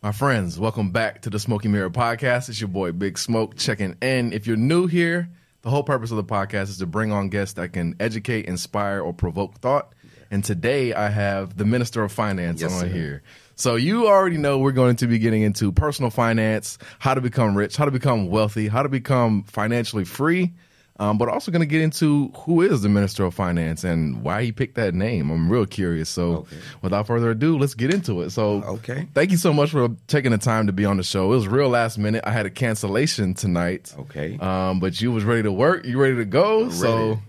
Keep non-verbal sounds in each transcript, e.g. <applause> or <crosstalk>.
My friends, welcome back to the Smoky Mirror Podcast. It's your boy Big Smoke checking in. If you're new here, the whole purpose of the podcast is to bring on guests that can educate, inspire, or provoke thought. And today I have the Minister of Finance Yes, on sir. here. So you already know we're going to be getting into personal finance, how to become rich, how to become wealthy, how to become financially free. Um, but also going to get into who is the Minister of Finance and why he picked that name. I'm real curious. So, Okay. without further ado, let's get into it. So, Okay. thank you so much for taking the time to be on the show. It was real last minute. I had a cancellation tonight. Okay. Um, but you was ready to work. You ready to go. So,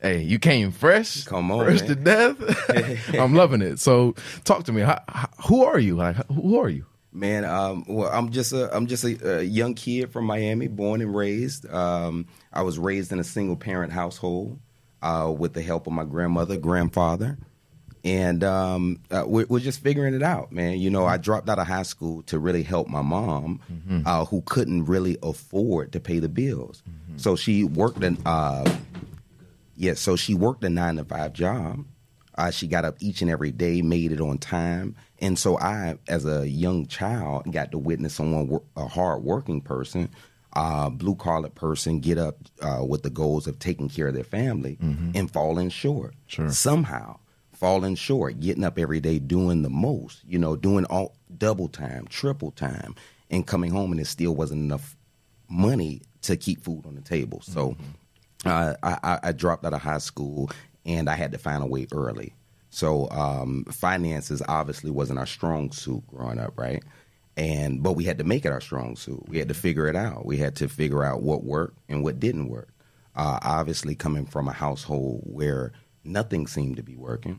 hey, you came fresh. Come on, fresh man. to death. <laughs> <laughs> I'm loving it. So, talk to me. How, how, who are you? Like, who are you? Man, um, well, I'm just a I'm just a, a young kid from Miami, born and raised. Um, I was raised in a single parent household uh, with the help of my grandmother, grandfather, and um, uh, we're, we're just figuring it out, man. You know, I dropped out of high school to really help my mom, uh, who couldn't really afford to pay the bills. So she worked in uh, yeah, so she worked a nine to five job. Uh, she got up each and every day, made it on time, and so I, as a young child, got to witness someone, a hard working person, uh, blue collar person, get up uh, with the goals of taking care of their family and falling short. Sure. Somehow falling short, getting up every day, doing the most, you know, doing all double time, triple time, and coming home and it still wasn't enough money to keep food on the table. So uh, I, I- I dropped out of high school and I had to find a way early. So um, finances obviously wasn't our strong suit growing up, right? And but we had to make it our strong suit. We had to figure it out. We had to figure out what worked and what didn't work. Uh, obviously, coming from a household where nothing seemed to be working,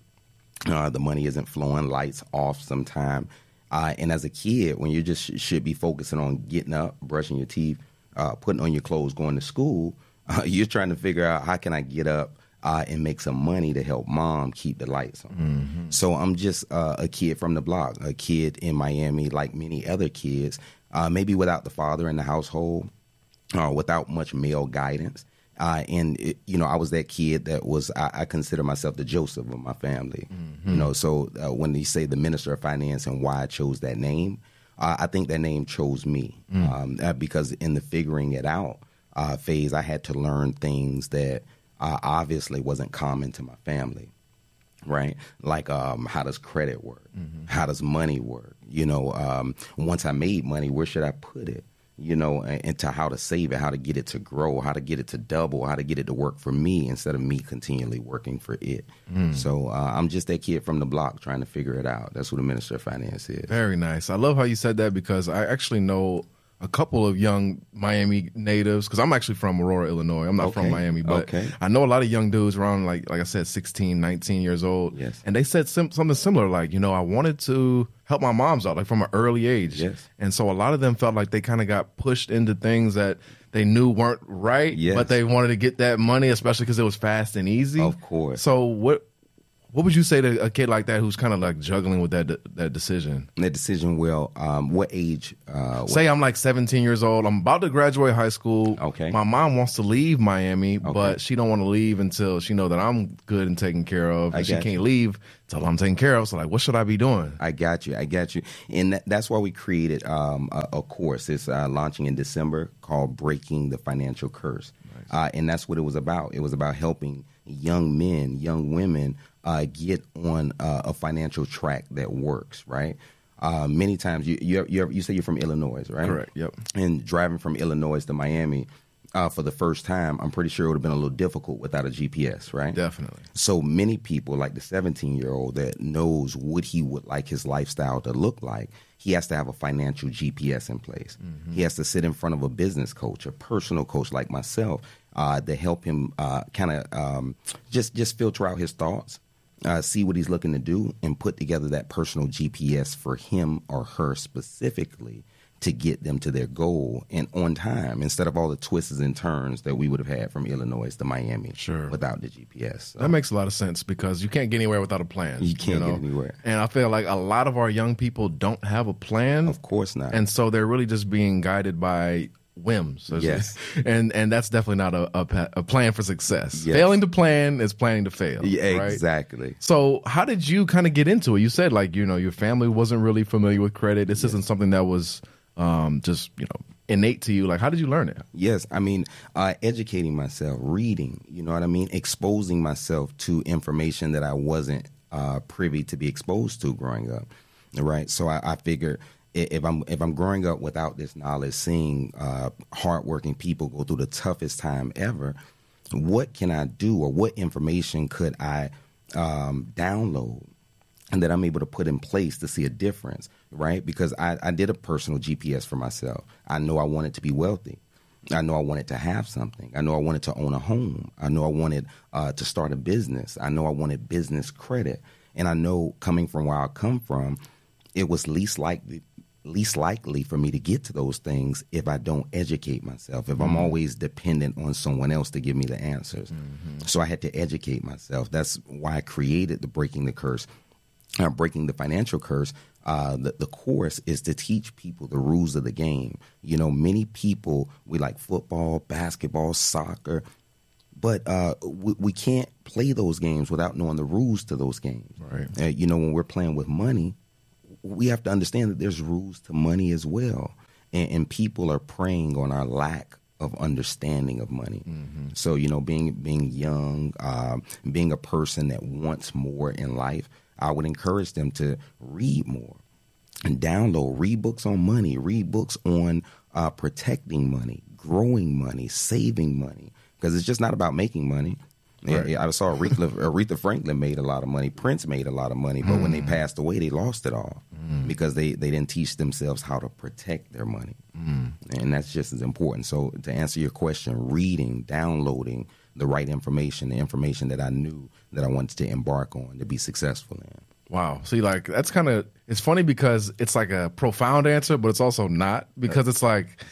uh, the money isn't flowing, lights off sometime. Uh, and as a kid, when you just sh- should be focusing on getting up, brushing your teeth, uh, putting on your clothes, going to school, <laughs> you're trying to figure out how can I get up uh, and make some money to help mom keep the lights on. So I'm just uh, a kid from the block, a kid in Miami, like many other kids, uh, maybe without the father in the household, uh, without much male guidance. Uh, and it, you know, I was that kid that was I, I consider myself the Joseph of my family. You know, so uh, when they say the minister of finance and why I chose that name, uh, I think that name chose me um, uh, because in the figuring it out uh, phase, I had to learn things that uh, obviously wasn't common to my family right? Like, um, how does credit work? How does money work? You know, um, once I made money, where should I put it? You know, and how to save it, how to get it to grow, how to get it to double, how to get it to work for me instead of me continually working for it. So uh, I'm just that kid from the block trying to figure it out. That's what the minister of finance is. Very nice. I love how you said that because I actually know a couple of young Miami natives because I'm actually from Aurora, Illinois. I'm not from Miami, but Okay. I know a lot of young dudes around like like I said 16, 19 years old. Yes. And they said sim- something similar like, you know, I wanted to help my moms out like from an early age. Yes. And so a lot of them felt like they kind of got pushed into things that they knew weren't right, Yes. but they wanted to get that money especially because it was fast and easy. Of course. So what what would you say to a kid like that who's kind of like juggling with that that decision? That decision, well, um, what age? Uh, what- Say I'm like 17 years old. I'm about to graduate high school. Okay. My mom wants to leave Miami, but she don't want to leave until she know that I'm good and taken care of. And she can't you. leave until I'm taking care of. So like, what should I be doing? I got you. I got you. And that, that's why we created um, a, a course. It's uh, launching in December called Breaking the Financial Curse. Uh, and that's what it was about. It was about helping young men, young women uh, get on uh, a financial track that works, right? Uh, many times, you, you, you, you say you're from Illinois, right? Correct. Yep. and driving from Illinois to Miami uh, for the first time, I'm pretty sure it would have been a little difficult without a GPS, right? Definitely. So many people, like the 17 year old that knows what he would like his lifestyle to look like, he has to have a financial GPS in place. He has to sit in front of a business coach, a personal coach like myself, uh, to help him uh, kind of um, just just filter out his thoughts, uh, see what he's looking to do, and put together that personal GPS for him or her specifically to get them to their goal and on time instead of all the twists and turns that we would have had from Illinois to Miami Sure. without the GPS. So- That makes a lot of sense because you can't get anywhere without a plan. You can't know? get anywhere. And I feel like a lot of our young people don't have a plan. Of course not. And so they're really just being guided by whims. Yes. <laughs> and and that's definitely not a, a, a plan for success. Yes. Failing to plan is planning to fail. Yeah, right? exactly. So, how did you kind of get into it? You said like you know your family wasn't really familiar with credit. This isn't something that was um, just you know innate to you. Like, how did you learn it? Yes, I mean, uh, educating myself, reading, you know what I mean? Exposing myself to information that I wasn't uh, privy to be exposed to growing up. Right. So I, I figure if I'm if I'm growing up without this knowledge, seeing uh, hardworking people go through the toughest time ever, what can I do, or what information could I um, download and that I'm able to put in place to see a difference, right? Because I, I did a personal GPS for myself. I know I wanted to be wealthy. I know I wanted to have something. I know I wanted to own a home. I know I wanted uh, to start a business. I know I wanted business credit. And I know coming from where I come from, it was least likely least likely for me to get to those things if I don't educate myself, if I'm always dependent on someone else to give me the answers. So I had to educate myself. That's why I created the Breaking the Curse uh, breaking the financial curse, uh, the, the course is to teach people the rules of the game. You know, many people, we like football, basketball, soccer, but uh, we, we can't play those games without knowing the rules to those games. Right. Uh, you know, when we're playing with money, we have to understand that there's rules to money as well. And, and people are preying on our lack of understanding of money. So, you know, being being young, um, being a person that wants more in life, I would encourage them to read more and download, read books on money, read books on uh, protecting money, growing money, saving money, because it's just not about making money. Right. yeah, I saw Aretha, <laughs> Aretha Franklin made a lot of money. Prince made a lot of money, but when they mm. passed away, they lost it all mm. because they, they didn't teach themselves how to protect their money. Mm. And that's just as important. So, to answer your question, reading, downloading the right information, the information that I knew that I wanted to embark on to be successful in. Wow. See, like that's kind of it's funny because it's like a profound answer, but it's also not because it's like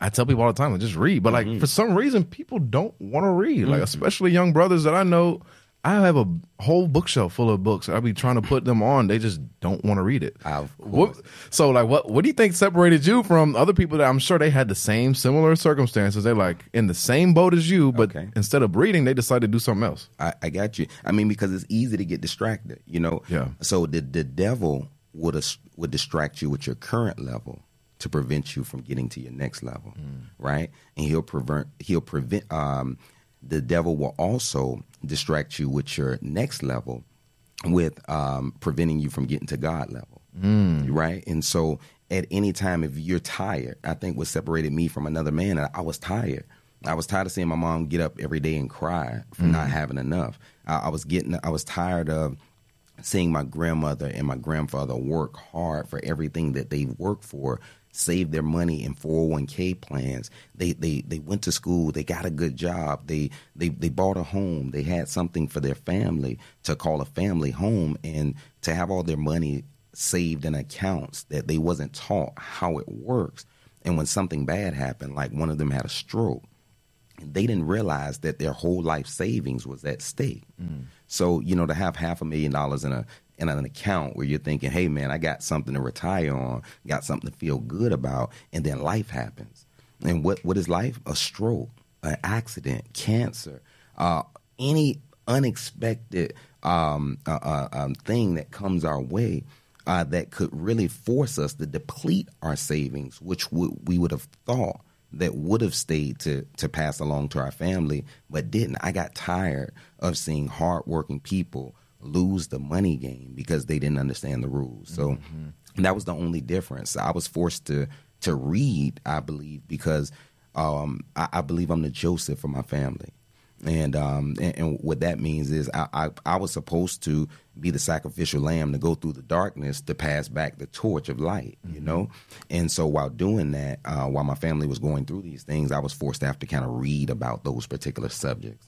I tell people all the time, like, just read. But like mm-hmm. for some reason, people don't want to read. Like mm-hmm. especially young brothers that I know. I have a whole bookshelf full of books. I'll be trying to put them on. They just don't want to read it. Of What, so, like, what what do you think separated you from other people that I'm sure they had the same similar circumstances? They're like in the same boat as you, but Okay. instead of reading, they decided to do something else. I, I got you. I mean, because it's easy to get distracted, you know. Yeah. So the the devil would would distract you with your current level to prevent you from getting to your next level, right? And he'll prevent he'll prevent. Um, the devil will also distract you with your next level, with um, preventing you from getting to God level, right? And so at any time, if you're tired, I think what separated me from another man, I, was tired. I was tired of seeing my mom get up every day and cry for not having enough. I, I was getting, I was tired of seeing my grandmother and my grandfather work hard for everything that they worked for, save their money in 401k plans. They they they went to school, they got a good job, they they they bought a home, they had something for their family to call a family home and to have all their money saved in accounts that they wasn't taught how it works. And when something bad happened, like one of them had a stroke, they didn't realize that their whole life savings was at stake. Mm. So, you know, to have half a million dollars in a in an account where you're thinking, "Hey, man, I got something to retire on, got something to feel good about," and then life happens. And what what is life? A stroke, an accident, cancer, uh, any unexpected um, uh, uh, um, thing that comes our way. Uh, that could really force us to deplete our savings, which w- we would have thought that would have stayed to to pass along to our family, but didn't. I got tired of seeing hardworking people lose the money game because they didn't understand the rules. So that was the only difference. I was forced to to read. I believe because um, I, I believe I'm the Joseph for my family. And, um, and and what that means is I, I I was supposed to be the sacrificial lamb to go through the darkness to pass back the torch of light, you know. And so while doing that, uh, while my family was going through these things, I was forced to have to kind of read about those particular subjects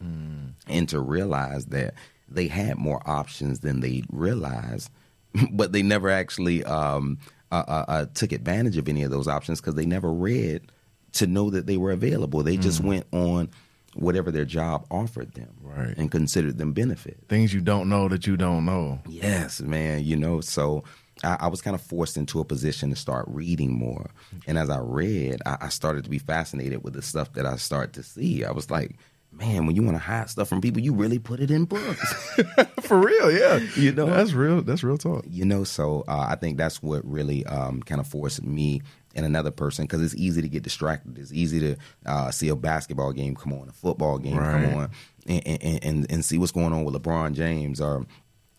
and to realize that they had more options than they realized, <laughs> but they never actually um, uh, uh, uh, took advantage of any of those options because they never read to know that they were available. They just went on whatever their job offered them Right. and considered them benefit. Things you don't know that you don't know. Yes, man. You know, so I, I was kind of forced into a position to start reading more. And as I read, I, I started to be fascinated with the stuff that I started to see. I was like, man, when you want to hide stuff from people, you really put it in books. <laughs> For real, yeah. You know? that's real. That's real talk. you know, so uh, I think that's what really um, kind of forced me and another person because it's easy to get distracted. It's easy to uh, see a basketball game come on, a football game Right. come on, and, and, and, and see what's going on with LeBron James or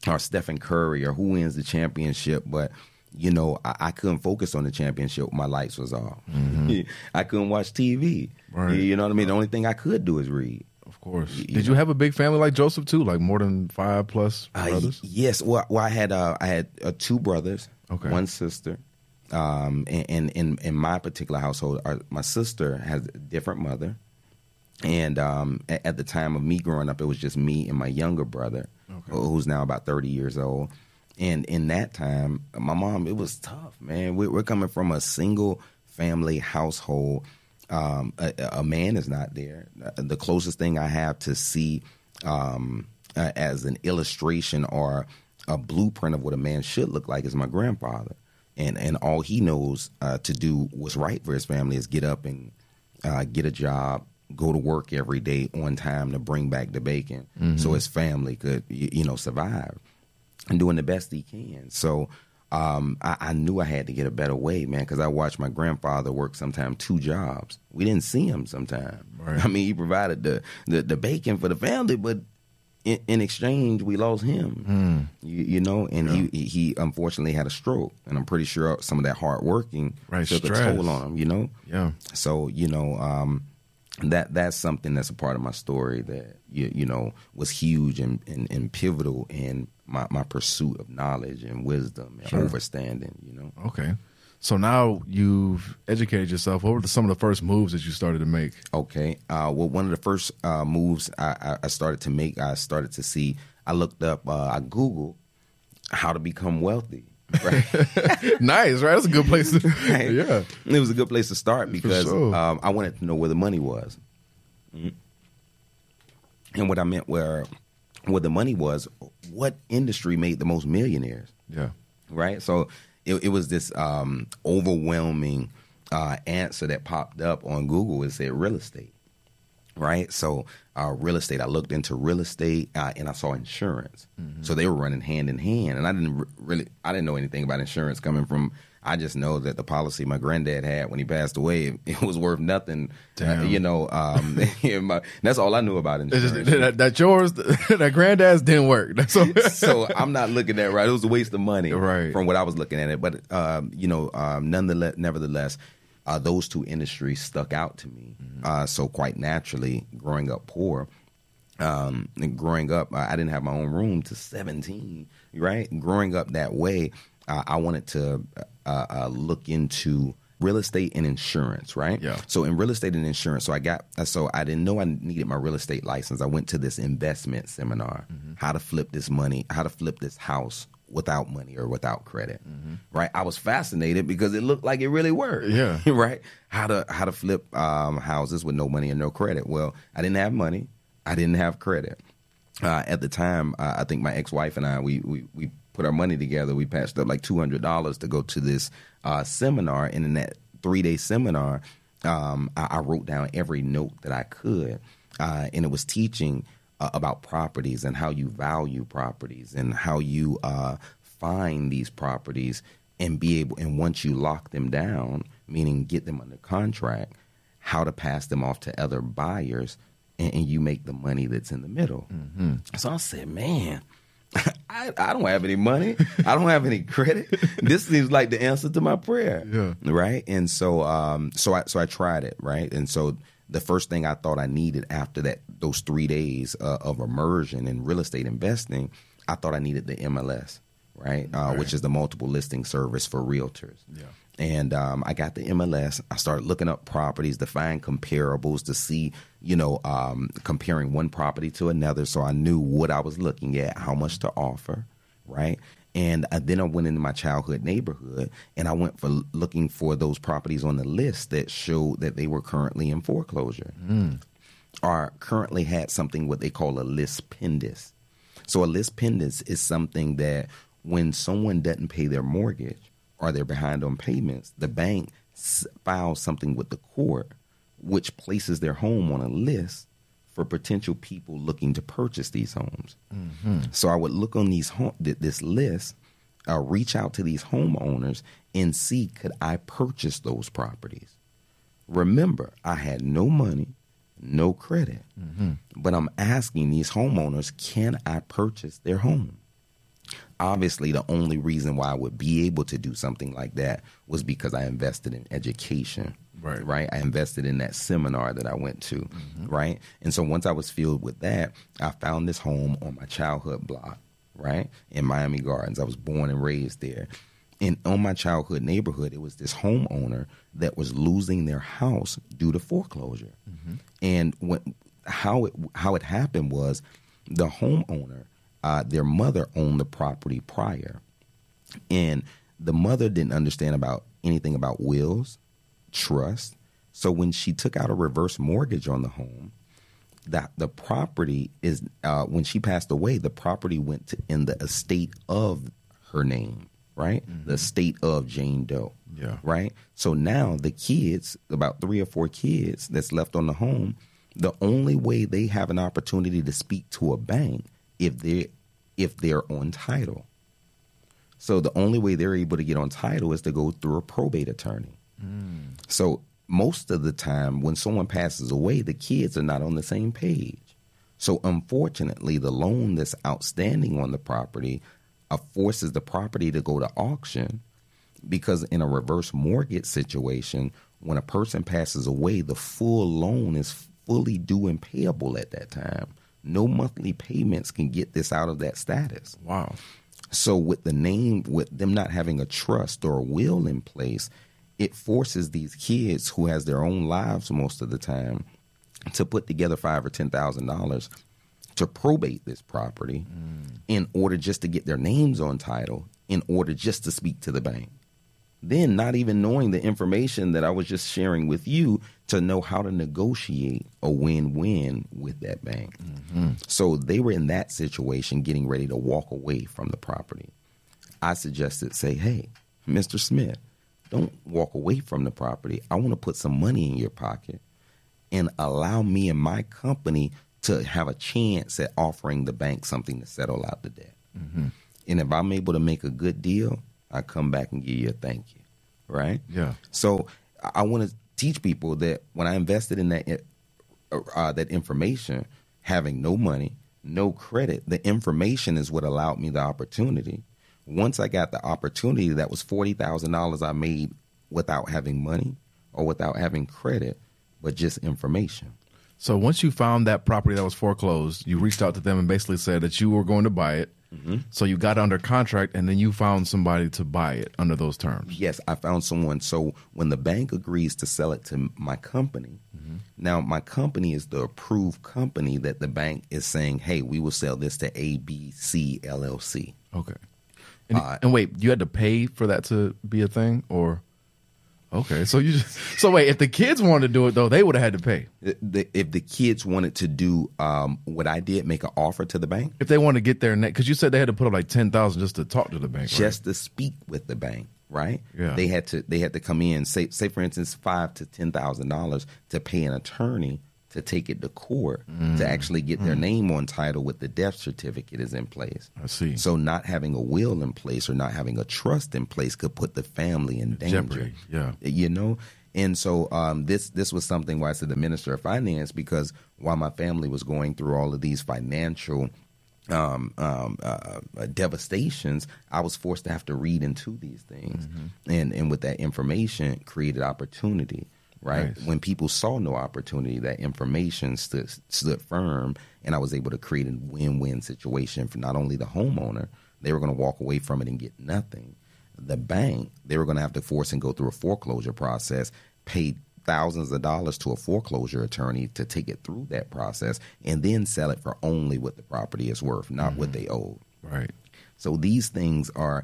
or Stephen Curry or who wins the championship. But you know, I, I couldn't focus on the championship. My lights was off. <laughs> I couldn't watch TV. Mm-hmm. Right. You know what I mean? The only thing I could do is read. Of course. you Did you have a big family like Joseph too? Like more than five plus Uh, brothers? y- yes. Well, well, I had uh, I had uh, two brothers, Okay. one sister. Um, and, and in in my particular household, our, my sister has a different mother, and um, at, at the time of me growing up, it was just me and my younger brother, Okay. who's now about thirty years old. And in that time, my mom, it was tough, man. We, we're coming from a single family household. Um, a, a man is not there. The closest thing I have to see um, uh, as an illustration or a blueprint of what a man should look like is my grandfather. And and all he knows uh, to do what's right for his family is get up and uh, get a job, go to work every day on time to bring back the bacon, so his family could you know survive, and doing the best he can. So. Um, I, I knew I had to get a better way, man, because I watched my grandfather work sometimes two jobs. We didn't see him sometimes. Right. <laughs> I mean, he provided the, the, the bacon for the family, but in, in exchange, we lost him. You, you know, and he he unfortunately had a stroke, and I'm pretty sure some of that hard working Right, took stress. a toll on him. You know, Yeah. so you know um, that that's something that's a part of my story that you, you know was huge and, and, and pivotal in my, my pursuit of knowledge and wisdom and Sure. understanding. You know, Okay. So now you've educated yourself. What were the, some of the first moves that you started to make? Okay. Uh, well, one of the first uh, moves I, I, started to make, I started to see. I looked up. Uh, I Googled how to become wealthy. <laughs> Right. <laughs> nice, right? That's a good place to. <laughs> Right? yeah. It was a good place to start because sure. um, I wanted to know where the money was. Mhm. And what I meant where where the money was, what industry made the most millionaires? Yeah. right? So it, it was this um, overwhelming uh, answer that popped up on Google. It said real estate, right? So uh, real estate. I looked into real estate uh, and I saw insurance. So they were running hand in hand, and I didn't re- really, I didn't know anything about insurance coming from. I just know that the policy my granddad had when he passed away, it, <laughs> it was worth nothing. Uh, you know, um, <laughs> my- that's all I knew about insurance. that, that yours, <laughs> that granddad's didn't work. So I'm not looking at right. It was a waste of money, Right. From what I was looking at it, but um, you know, um, nonetheless, nevertheless, uh, those two industries stuck out to me. Uh, so quite naturally, growing up poor, um, and growing up, I didn't have my own room to 17, right? Growing up that way, uh, I wanted to uh, uh, look into real estate and insurance, right? Yeah. So in real estate and insurance, so I got uh, so I didn't know I needed my real estate license. I went to this investment seminar, how to flip this money, how to flip this house without money or without credit. Right? I was fascinated because it looked like it really worked. Yeah. <laughs> right? How to how to flip um, houses with no money and no credit. Well, I didn't have money. I didn't have credit. Uh, at the time, uh, I think my ex-wife and I we we we put our money together. We patched up like two hundred dollars to go to this uh, seminar, and in that three-day seminar, um, I, I wrote down every note that I could, uh, and it was teaching uh, about properties and how you value properties and how you uh, find these properties and be able and once you lock them down, meaning get them under contract, how to pass them off to other buyers and, and you make the money that's in the middle. So I said, man, <laughs> I, I don't have any money. I don't have any credit. This seems like the answer to my prayer. Yeah. Right. And so, um, so I, so I tried it. Right. And so the first thing I thought I needed after that, those three days uh, of immersion in real estate investing, I thought I needed the MLS. Right. Uh, Which is the multiple listing service for realtors. Yeah. And um, I got the MLS. I started looking up properties to find comparables to see, you know, um, comparing one property to another. So I knew what I was looking at, how much to offer, right? And uh, then I went into my childhood neighborhood and I went for looking for those properties on the list that showed that they were currently in foreclosure or currently had something what they call a lis pendens. So a lis pendens is something that when someone doesn't pay their mortgage or they're behind on payments, the bank s- files something with the court, which places their home on a list for potential people looking to purchase these homes. So I would look on these home, th- this list, uh, reach out to these homeowners and see could I purchase those properties. Remember, I had no money, no credit, but I'm asking these homeowners, can I purchase their home? Obviously, the only reason why I would be able to do something like that was because I invested in education. Right. Right. I invested in that seminar that I went to. Mm-hmm. Right. And so once I was filled with that, I found this home on my childhood block. Right. In Miami Gardens. I was born and raised there. And on my childhood neighborhood, it was this homeowner that was losing their house due to foreclosure. Mm-hmm. And what, how it how it happened was the homeowner, uh, their mother owned the property prior, and the mother didn't understand about anything about wills, trust. So when she took out a reverse mortgage on the home, that the property is uh, when she passed away, the property went to in the estate of her name, right? The estate of Jane Doe. Yeah. Right. So now the kids, about three or four kids that's left on the home, the only way they have an opportunity to speak to a bank if they if they're on title. So the only way they're able to get on title is to go through a probate attorney. So most of the time, when someone passes away, the kids are not on the same page. So unfortunately, the loan that's outstanding on the property uh, forces the property to go to auction because in a reverse mortgage situation, when a person passes away, the full loan is fully due and payable at that time. No monthly payments can get this out of that status. Wow. So with the name, with them not having a trust or a will in place, it forces these kids who has their own lives most of the time to put together five or ten thousand dollars to probate this property mm. in order just to get their names on title, in order just to speak to the bank. Then not even knowing the information that I was just sharing with you to know how to negotiate a win-win with that bank. Mm-hmm. So they were in that situation getting ready to walk away from the property. I suggested say, "Hey, Mr. Smith, don't walk away from the property. I want to put some money in your pocket and allow me and my company to have a chance at offering the bank something to settle out the debt. Mm-hmm. And if I'm able to make a good deal, I come back and give you a thank you, right? Yeah. So I- I want to teach people that when I invested in that uh, that information, having no money, no credit, the information is what allowed me the opportunity. Once I got the opportunity, that was forty thousand dollars I made without having money or without having credit, but just information. So once you found that property that was foreclosed, you reached out to them and basically said that you were going to buy it. So you got under contract, and then you found somebody to buy it under those terms. Yes, I found someone. So when the bank agrees to sell it to my company, now my company is the approved company that the bank is saying, "Hey, we will sell this to ABC LLC." Okay. And, Uh, and wait, you had to pay for that to be a thing, or okay? So you just so wait. If the kids wanted to do it though, they would have had to pay. If the kids wanted to do um, what I did, make an offer to the bank, If they wanted to get their net, because you said they had to put up like ten thousand just to talk to the bank. right? just to speak with the bank, right? Yeah. They had to they had to come in, say say for instance, five to ten thousand dollars to pay an attorney to take it to court to actually get their name on title with the death certificate is in place. I see. So not having a will in place or not having a trust in place could put the family in danger. Jeopardy, yeah. You know? And so um, this this was something where I said the minister of finance because while my family was going through all of these financial um, um, uh, uh, devastations, I was forced to have to read into these things, and and with that information, created opportunity. Right Nice. when people saw no opportunity, that information stood stood firm, and I was able to create a win win situation for not only the homeowner, they were going to walk away from it and get nothing. The bank, they were going to have to force and go through a foreclosure process, pay thousands of dollars to a foreclosure attorney to take it through that process, and then sell it for only what the property is worth, not what mm-hmm. they owed. right. So these things are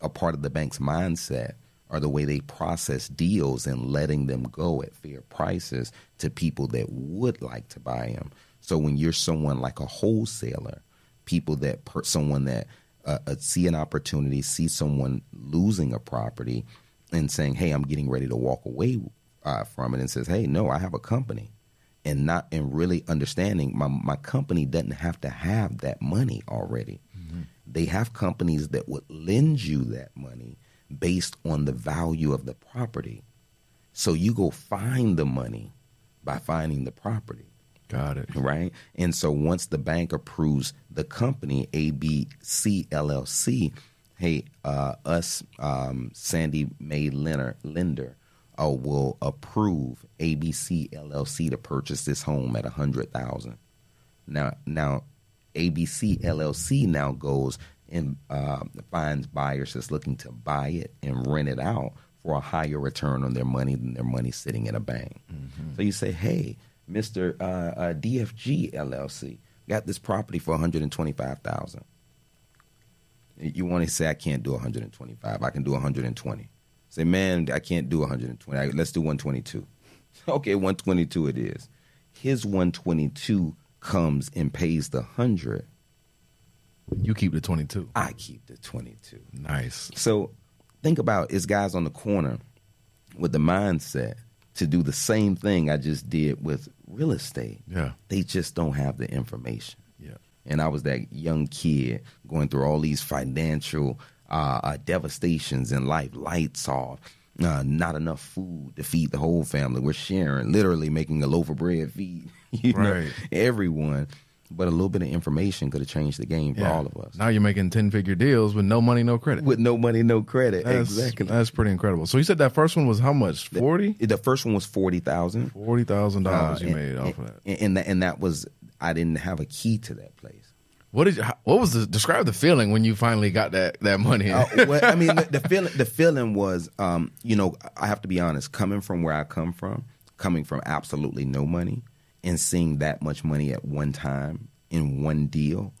a part of the bank's mindset, are the way they process deals and letting them go at fair prices to people that would like to buy them. So when you're someone like a wholesaler, people that per, someone that uh, uh, see an opportunity, see someone losing a property, and saying, "Hey, I'm getting ready to walk away uh, from it," and says, "Hey, no, I have a company," and not and really understanding my my company doesn't have to have that money already. Mm-hmm. They have companies that would lend you that money based on the value of the property. So you go find the money by finding the property. Got it. Right. And so once the bank approves the company, ABC LLC, hey, uh, us, um, Sandy May Lender, lender uh, will approve ABC LLC to purchase this home at a hundred thousand. Now, now, ABC LLC now goes and uh, finds buyers that's looking to buy it and rent it out for a higher return on their money than their money sitting in a bank. Mm-hmm. So you say, hey, Mr. Uh, uh, DFG LLC got this property for 125000 You want to say, I can't do 125. I can do 120. Say, man, I can't do 120. Let's do 122. <laughs> Okay, 122 it is. His 122 comes and pays the 100. You keep the 22. I keep the 22. Nice. So think about it's guys on the corner with the mindset to do the same thing I just did with real estate. Yeah. They just don't have the information. Yeah. And I was that young kid going through all these financial uh, uh, devastations in life, lights off, uh, not enough food to feed the whole family. We're sharing, literally making a loaf of bread feed <laughs> you right. know, everyone. But a little bit of information could have changed the game for yeah. all of us. Now you're making ten figure deals with no money, no credit. With no money, no credit. That's, exactly. That's pretty incredible. So you said that first one was how much? Forty. The, the, first one was forty thousand. Forty thousand uh, dollars you made off and, of that. And that and that was I didn't have a key to that place. What did you, what was the describe the feeling when you finally got that that money? Uh, well, I mean, <laughs> the, the, feeling the feeling was, um, you know, I have to be honest. Coming from where I come from, coming from absolutely no money, and seeing that much money at one time in one deal,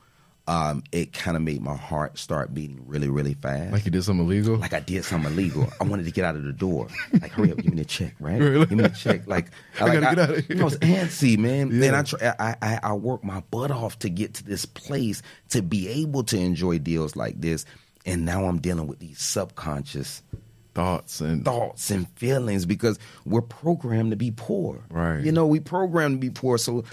um, it kind of made my heart start beating really, really fast. Like you did something illegal? Like I did something illegal. I wanted to get out of the door. Like, hurry up, give me the check, right? <laughs> Really? Give me the check. Like, I, like, gotta I, get out of here. I was antsy, man. Yeah. And I, try, I, I, I worked my butt off to get to this place to be able to enjoy deals like this. And now I'm dealing with these subconscious thoughts and thoughts and feelings because we're programmed to be poor. Right. You know, we programmed to be poor. So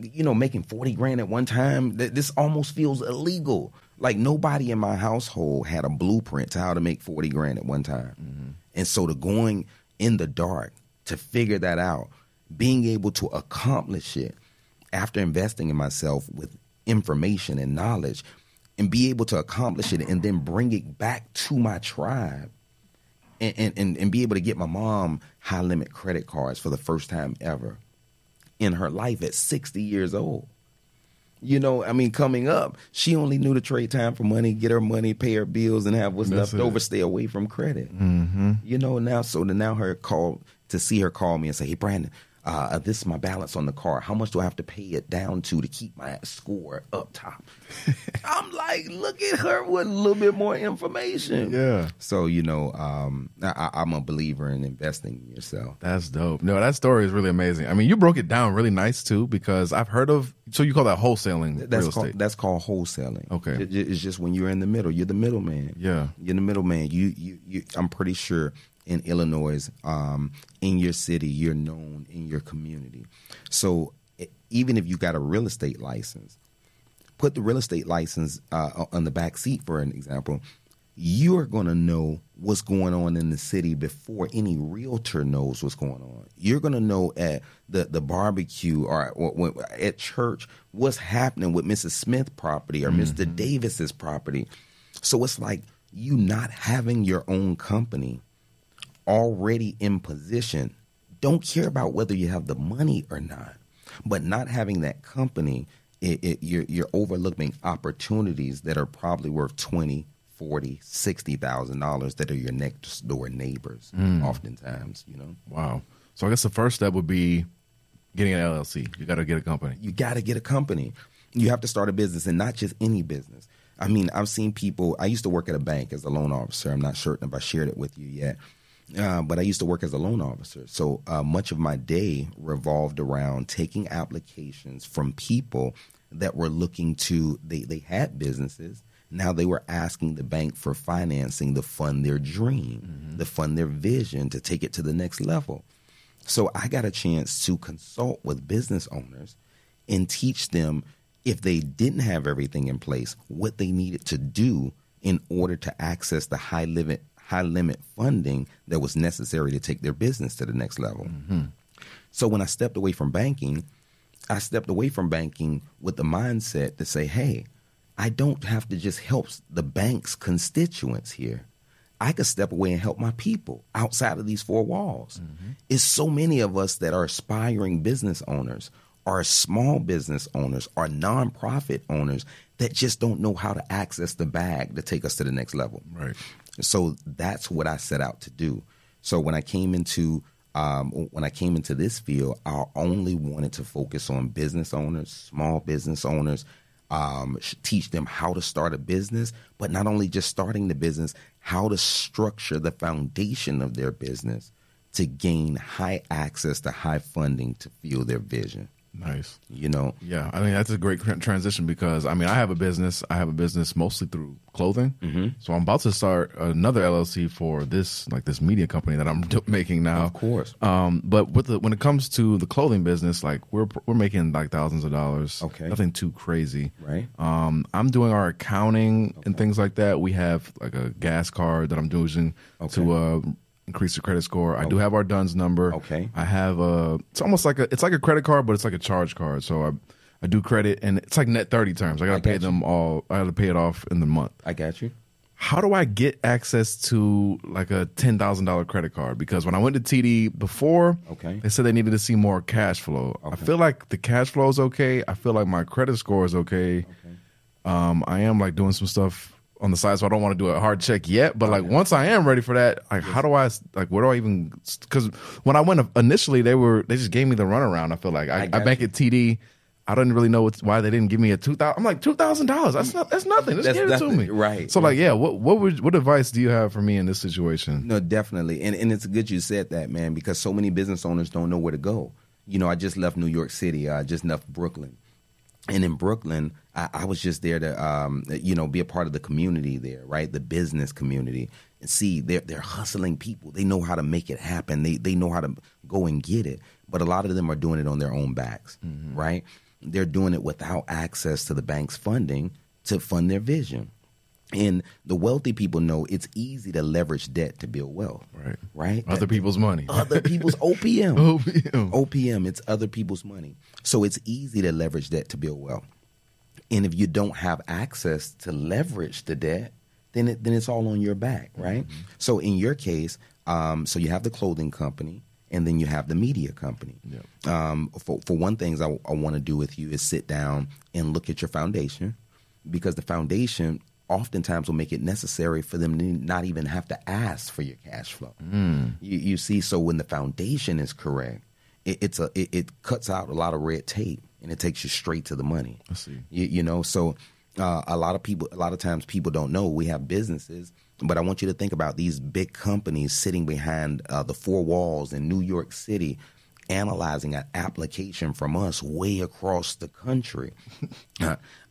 you know, making 40 grand at one time, this almost feels illegal. Like nobody in my household had a blueprint to how to make 40 grand at one time. Mm-hmm. And so to going in the dark to figure that out, being able to accomplish it after investing in myself with information and knowledge and be able to accomplish it and then bring it back to my tribe and, and, and, be able to get my mom high limit credit cards for the first time ever in her life at 60 years old. You know, I mean, coming up, she only knew to trade time for money, get her money, pay her bills, and have what's That's left it. over, stay away from credit. Mm-hmm. You know, now, so now her call, to see her call me and say, hey, Brandon, uh, this is my balance on the car. How much do I have to pay it down to to keep my score up top? <laughs> I'm like, look at her with a little bit more information. Yeah. So you know, um, I, am a believer in investing in yourself. That's dope. No, that story is really amazing. I mean, you broke it down really nice too because I've heard of. So you call that wholesaling? That's called that's called wholesaling. Okay. It, it's just when you're in the middle. You're the middleman. Yeah. You're the middleman. You you you. I'm pretty sure in Illinois, um, in your city, you're known in your community. So even if you got a real estate license, put the real estate license uh, on the back seat, for an example. You're going to know what's going on in the city before any realtor knows what's going on. You're going to know at the, the barbecue or, or, or, at church what's happening with Mrs. Smith property or mm-hmm. Mr. Davis's property. So it's like you not having your own company already in position don't care about whether you have the money or not. But not having that company, it, it, you're, you're overlooking opportunities that are probably worth 20 40 60000 dollars that are your next door neighbors mm. oftentimes you know? Wow. So i guess the first step would be getting an llc you got to get a company. You got to get a company. You have to start a business and not just any business. I mean i've seen people i used to work at a bank as a loan officer. I'm not certain if i shared it with you yet uh, but I used to work as a loan officer. So uh, much of my day revolved around taking applications from people that were looking to, they, they had businesses, Now they were asking the bank for financing to fund their dream, to fund their vision, to take it to the next level. So I got a chance to consult with business owners and teach them if they didn't have everything in place, what they needed to do in order to access the high limit high limit funding that was necessary to take their business to the next level. Mm-hmm. So when I stepped away from banking, I stepped away from banking with the mindset to say, hey, I don't have to just help the bank's constituents here. I could step away and help my people outside of these four walls. Mm-hmm. It's so many of us that are aspiring business owners, are small business owners, are nonprofit owners that just don't know how to access the bag to take us to the next level. Right. So that's what I set out to do. So when I came into um, when I came into this field, I only wanted to focus on business owners, small business owners, um, teach them how to start a business, but not only just starting the business, how to structure the foundation of their business to gain high access to high funding to fuel their vision. Nice. You know, Yeah, I mean that's a great transition because I mean I have a business. I have a business mostly through clothing. Mm-hmm. So I'm about to start another LLC for this like this media company that I'm <laughs> making now. Of course. Um, but with the when it comes to the clothing business, like we're we're making like thousands of dollars. Okay. Nothing too crazy. Right. Um, I'm doing our accounting and things like that. We have like a gas card that I'm using Okay. to uh, increase the credit score. I do have our Duns number. Okay. I have a. It's almost like a. It's like a credit card, but it's like a charge card. So I, I do credit, and it's like net thirty terms. I gotta I pay you. them all. I gotta pay it off in the month. I got you. How do I get access to like a ten thousand dollar credit card? Because when I went to TD before, Okay. they said they needed to see more cash flow. I feel like the cash flow is okay. I feel like my credit score is okay. Um, I am like doing some stuff on the side, so I don't want to do a hard check yet. But like once I am ready for that, like how do I like where do I even? Because when I went initially, they were they just gave me the runaround. I feel like I, I I, bank at TD. I didn't really know what's, why they didn't give me a two thousand. I'm like two thousand dollars. That's not. That's nothing. Just That's give it to me. Right. So like, yeah. What what would what advice do you have for me in this situation? No, definitely, and and it's good you said that, man, because so many business owners don't know where to go. You know, I just left New York City. I just left Brooklyn, and in Brooklyn, I, I was just there to, um, you know, be a part of the community there, right? The business community, and see they're they're hustling people. They know how to make it happen. They they know how to go and get it, but a lot of them are doing it on their own backs, right? They're doing it without access to the bank's funding to fund their vision. And the wealthy people know it's easy to leverage debt to build wealth. Right. Right? Other people's money. other people's <laughs> OPM. OPM. OPM, it's other people's money. So it's easy to leverage debt to build wealth. And if you don't have access to leverage the debt, then it, then it's all on your back, right? So in your case, um, so you have the clothing company, and then you have the media company. Yep. Um, for for one things, I, I want to do with you is sit down and look at your foundation, because the foundation oftentimes will make it necessary for them to not even have to ask for your cash flow. You, you see, so when the foundation is correct, it, it's a it, it cuts out a lot of red tape and it takes you straight to the money. I see. You, you know, so uh, a lot of people, a lot of times people don't know we have businesses, but I want you to think about these big companies sitting behind uh, the four walls in New York City, analyzing an application from us way across the country. <laughs>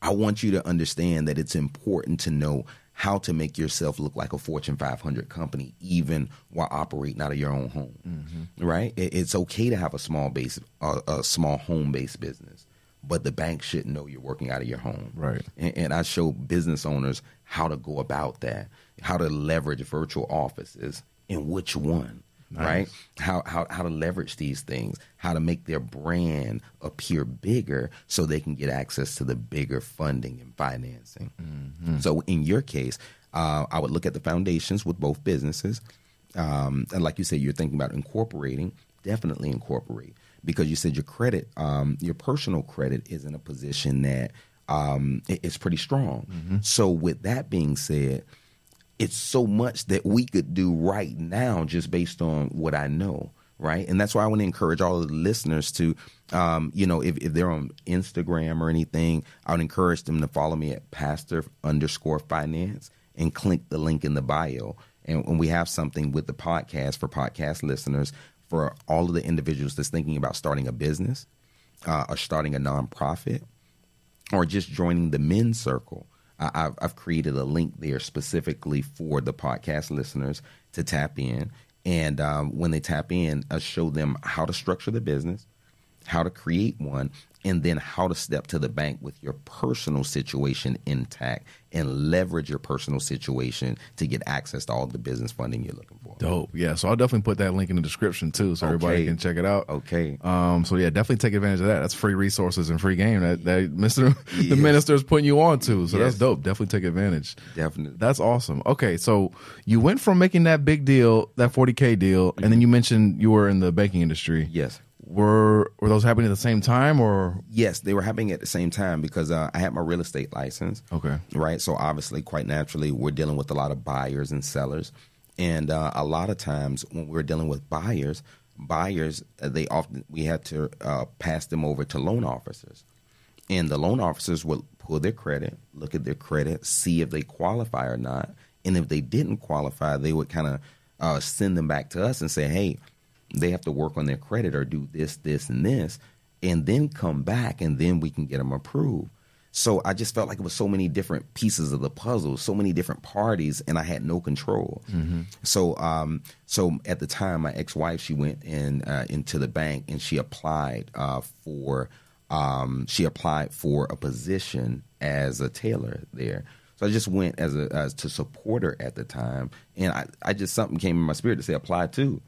I want you to understand that it's important to know how to make yourself look like a Fortune 500 company, even while operating out of your own home. Right? It, it's okay to have a small base, uh, a small home based business, but the bank shouldn't know you're working out of your home. Right. And, and I show business owners how to go about that, how to leverage virtual offices and which one. Right, how how how to leverage these things, how to make their brand appear bigger, so they can get access to the bigger funding and financing. So in your case, uh, I would look at the foundations with both businesses, um, and like you said, you're thinking about incorporating. Definitely incorporate because you said your credit, um, your personal credit, is in a position that um, it- it's pretty strong. So with that being said, it's so much that we could do right now just based on what I know, right? And that's why I want to encourage all of the listeners to, um, you know, if, if they're on Instagram or anything, I would encourage them to follow me at pastor underscore finance and click the link in the bio. And, and we have something with the podcast for podcast listeners for all of the individuals that's thinking about starting a business uh, or starting a nonprofit or just joining the men's circle. I, I've, I've created a link there specifically for the podcast listeners to tap in. And um, when they tap in, I show them how to structure the business, how to create one, and then how to step to the bank with your personal situation intact and leverage your personal situation to get access to all the business funding you're looking for. Dope. Yeah. So I'll definitely put that link in the description too, so everybody can check it out. Okay. Um. So yeah, definitely take advantage of that. That's free resources and free game that that Mister <laughs> the Yes. minister is putting you on to. So that's dope. Definitely take advantage. Definitely. That's awesome. Okay, so you went from making that big deal, that 40k deal, and then you mentioned you were in the banking industry. Yes. Were were those happening at the same time or Yes, they were happening at the same time because uh, I had my real estate license. Okay. Right. So obviously, quite naturally, we're dealing with a lot of buyers and sellers, and uh, a lot of times when we're dealing with buyers, buyers uh, they often we had to uh, pass them over to loan officers, and the loan officers would pull their credit, look at their credit, see if they qualify or not, and if they didn't qualify, they would kind of uh, send them back to us and say, hey they have to work on their credit or do this, this, and this, and then come back, and then we can get them approved. So I just felt like it was so many different pieces of the puzzle, so many different parties, and I had no control. So, um, so at the time, my ex-wife she went in uh, into the bank and she applied uh, for um, she applied for a position as a tailor there. So I just went as a as to support her at the time, and I, I just something came in my spirit to say apply too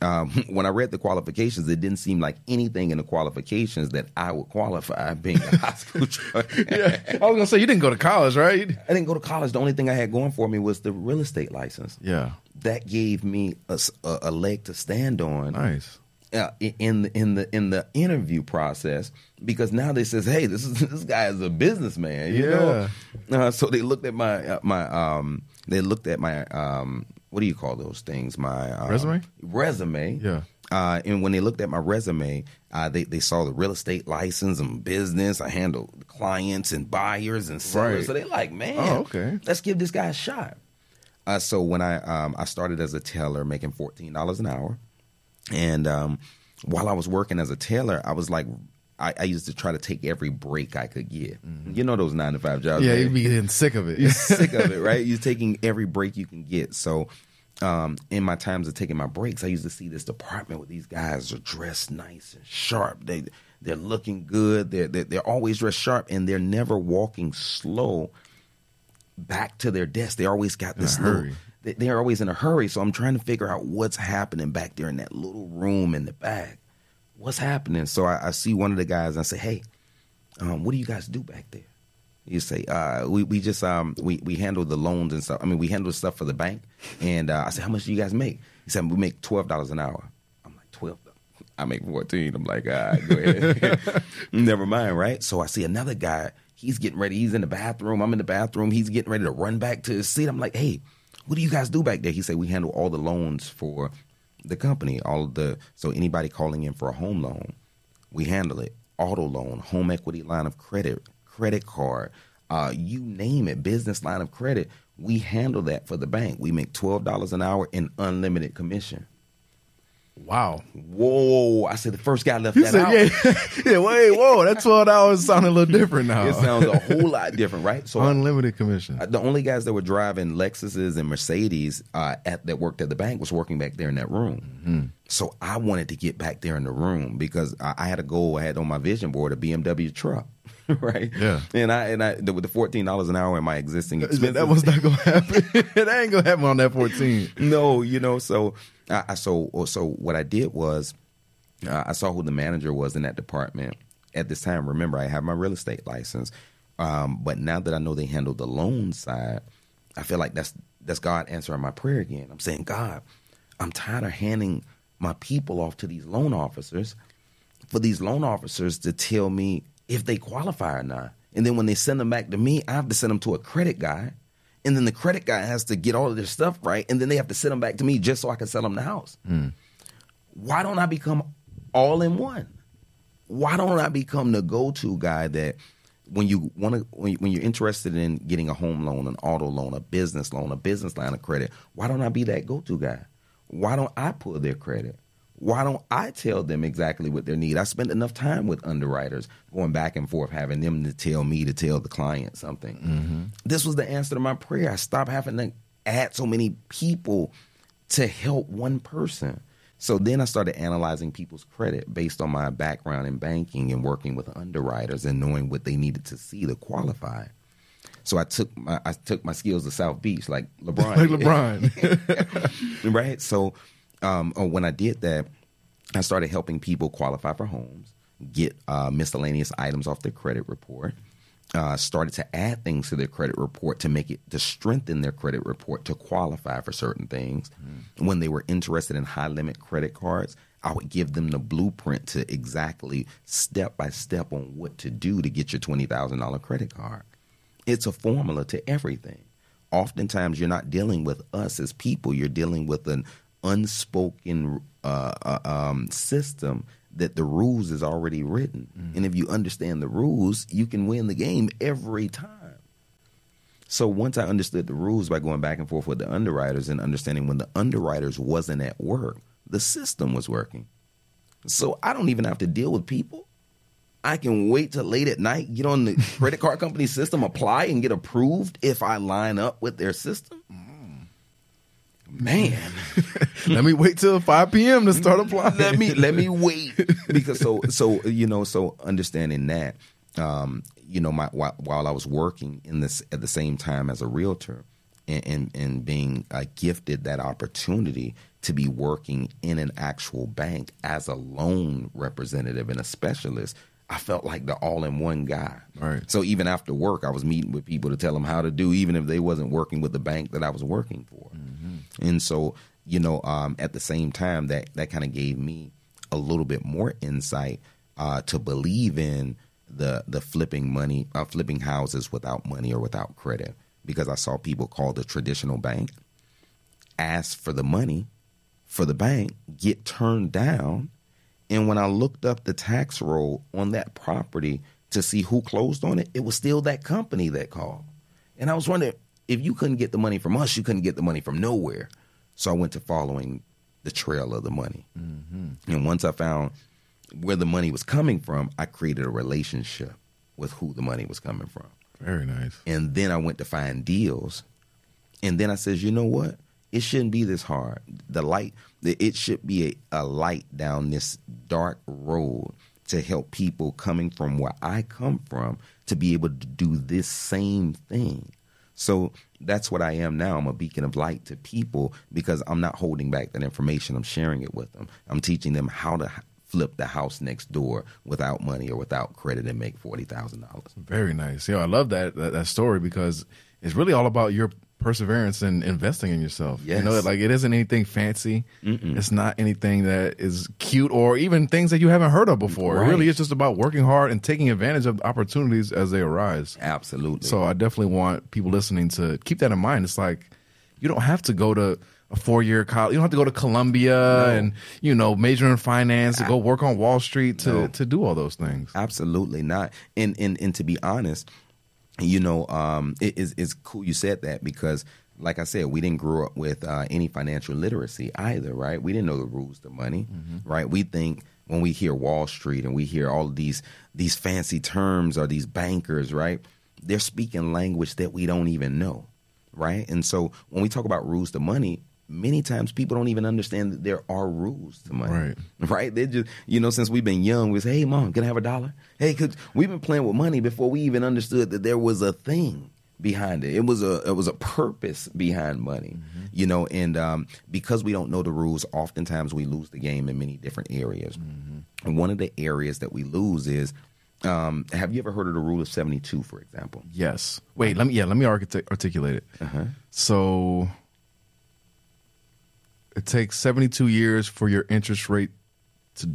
um, <laughs> when I read the qualifications, it didn't seem like anything in the qualifications that I would qualify being a high school <laughs> yeah, I was gonna say you didn't go to college, right? I didn't go to college. The only thing I had going for me was the real estate license. Yeah, That gave me a leg to stand on nice. uh, in the in the in the interview process because now they says, hey, this is <laughs> this guy is a businessman. You know, uh, so they looked at my uh, my um they looked at my um what do you call those things my um, Resume? resume Yeah. uh, and when they looked at my resume, uh, they they saw the real estate license and business. I handle clients and buyers and sellers, Right. so they're like, man, Oh, okay. let's give this guy a shot. Uh, so when I um, I started as a teller, making fourteen dollars an hour, and um, while I was working as a tailor, I was like, I, I used to try to take every break I could get. You know those nine to five jobs. Mm-hmm. Yeah, man? you'd be getting sick of it. You're sick of it, <laughs> right? You're taking every break you can get. So, um, in my times of taking my breaks, I used to see this department where these guys are dressed nice and sharp. They they're looking good. They're they're, they're always dressed sharp, and they're never walking slow back to their desk. They always got this little- hurry. they- They're always in a hurry. So I'm trying to figure out what's happening back there in that little room in the back. What's happening? So I, I see one of the guys and I say, "Hey, um, what do you guys do back there?" You say, uh, "We we just um we we handle the loans and stuff. I mean, we handle stuff for the bank." And uh, I said, "How much do you guys make?" He said, "We make twelve dollars an hour." I'm like, 12 I make 14. I'm like, all right, go ahead. <laughs> Never mind, right? So I see another guy. He's getting ready. He's in the bathroom. I'm in the bathroom. He's getting ready to run back to his seat. I'm like, hey, what do you guys do back there? He said, we handle all the loans for the company. All of the so anybody calling in for a home loan, we handle it. Auto loan, home equity line of credit, credit card, uh, you name it, business line of credit. We handle that for the bank. We make twelve dollars an hour in unlimited commission. Wow. Whoa! I said the first guy left that said, out. yeah, <laughs> <laughs> yeah. Wait, whoa. That twelve dollars sounded a little different now. It sounds a whole lot different, right? So unlimited commission. uh, the only guys that were driving Lexuses and Mercedes uh, at that worked at the bank was working back there in that room. Mm-hmm. So I wanted to get back there in the room because I, I had a goal. I had on my vision board a BMW truck, <laughs> <laughs> right? Yeah. And I and I the, with the fourteen dollars an hour in my existing expenses, that was not gonna happen. <laughs> that ain't gonna happen on that fourteen. no, you know, so I, I so so what I did was uh, I saw who the manager was in that department at this time. Remember, I have my real estate license, um, but now that I know they handle the loan side, I feel like that's that's God answering my prayer again. I'm saying, God, I'm tired of handing my people off to these loan officers for these loan officers to tell me if they qualify or not. And then when they send them back to me, I have to send them to a credit guy. And then the credit guy has to get all of their stuff right. And then they have to send them back to me just so I can sell them the house. Hmm. Why don't I become all in one? Why don't I become the go to guy that when you want to, when you're interested in getting a home loan, an auto loan, a business loan, a business line of credit, why don't I be that go to guy? Why don't I pull their credit? Why don't I tell them exactly what they need? I spent enough time with underwriters going back and forth, having them to tell me to tell the client something. Mm-hmm. This was the answer to my prayer. I stopped having to add so many people to help one person. So then I started analyzing people's credit based on my background in banking and working with underwriters and knowing what they needed to see to qualify. So I took my I took my skills to South Beach like LeBron. <laughs> Like. LeBron. <laughs> right? So um, oh, when I did that, I started helping people qualify for homes, get uh, miscellaneous items off their credit report. Uh, started to add things to their credit report to make it to strengthen their credit report to qualify for certain things. When they were interested in high limit credit cards, I would give them the blueprint to exactly step by step on what to do to get your twenty thousand dollar credit card. It's a formula to everything. Oftentimes, you're not dealing with us as people; you're dealing with an unspoken uh, uh, um, system that the rules is already written. And if you understand the rules, you can win the game every time. So once I understood the rules by going back and forth with the underwriters and understanding when the underwriters wasn't at work, the system was working. So I don't even have to deal with people. I can wait till late at night, get on the <laughs> credit card company system, apply and get approved if I line up with their system. Man, <laughs> Let me wait till 5 p.m. to start applying. let me let me wait <laughs> because so so you know so understanding that um, you know my while, while I was working in this at the same time as a realtor and and, and being uh, gifted that opportunity to be working in an actual bank as a loan representative and a specialist. I felt like the all-in-one guy. Right. So even after work, I was meeting with people to tell them how to do, even if they wasn't working with the bank that I was working for. And so, you know, um, at the same time, that that kind of gave me a little bit more insight uh, to believe in the the flipping money, uh, flipping houses without money or without credit, because I saw people call the traditional bank, ask for the money for the bank, get turned down, and when I looked up the tax roll on that property to see who closed on it, it was still that company that called. And I was wondering if you couldn't get the money from us, you couldn't get the money from nowhere. So I went to following the trail of the money. Mm-hmm. And once I found where the money was coming from, I created a relationship with who the money was coming from. Very nice. And then I went to find deals. And then I says, you know what? It shouldn't be this hard. The light, the, it should be a, a light down this dark road to help people coming from where I come from to be able to do this same thing. So that's what I am now. I'm a beacon of light to people because I'm not holding back that information. I'm sharing it with them. I'm teaching them how to flip the house next door without money or without credit and make forty thousand dollars. Very nice. Yeah, I love that, that that story because it's really all about your perseverance and investing in yourself. You know, like it isn't anything fancy. It's not anything that is cute or even things that you haven't heard of before. It Right. really is just about working hard and taking advantage of opportunities as they arise. Absolutely. So I definitely want people listening to keep that in mind. It's like you don't have to go to a four year college. You don't have to go to Columbia and you know major in finance to ah. go work on Wall Street to No. to do all those things. Absolutely not. And and and to be honest, you know, um, it is it's cool you said that because, like I said, we didn't grow up with uh, any financial literacy either, right? We didn't know the rules to money, right? We think when we hear Wall Street and we hear all of these these fancy terms or these bankers, right? They're speaking language that we don't even know, right? And so when we talk about rules to money. Many times people don't even understand that there are rules to money Right. right? They just, you know, since we've been young, we say, "Hey, mom, can I have a dollar?" Hey, cause we've been playing with money before we even understood that there was a thing behind it. It was a it was a purpose behind money, you know. And um, because we don't know the rules, oftentimes we lose the game in many different areas. And one of the areas that we lose is, um, have you ever heard of the rule of seventy two, for example? Yes. Wait. Let me. Yeah. Let me artic- articulate it. Uh-huh. So it takes seventy-two years for your interest rate to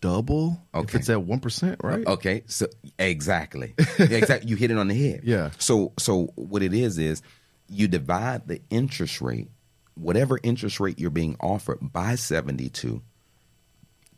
double okay. if it's at one percent, right? Okay, so exactly, <laughs> exactly. You hit it on the head. Yeah. So, so what it is is you divide the interest rate, whatever interest rate you're being offered, by seventy-two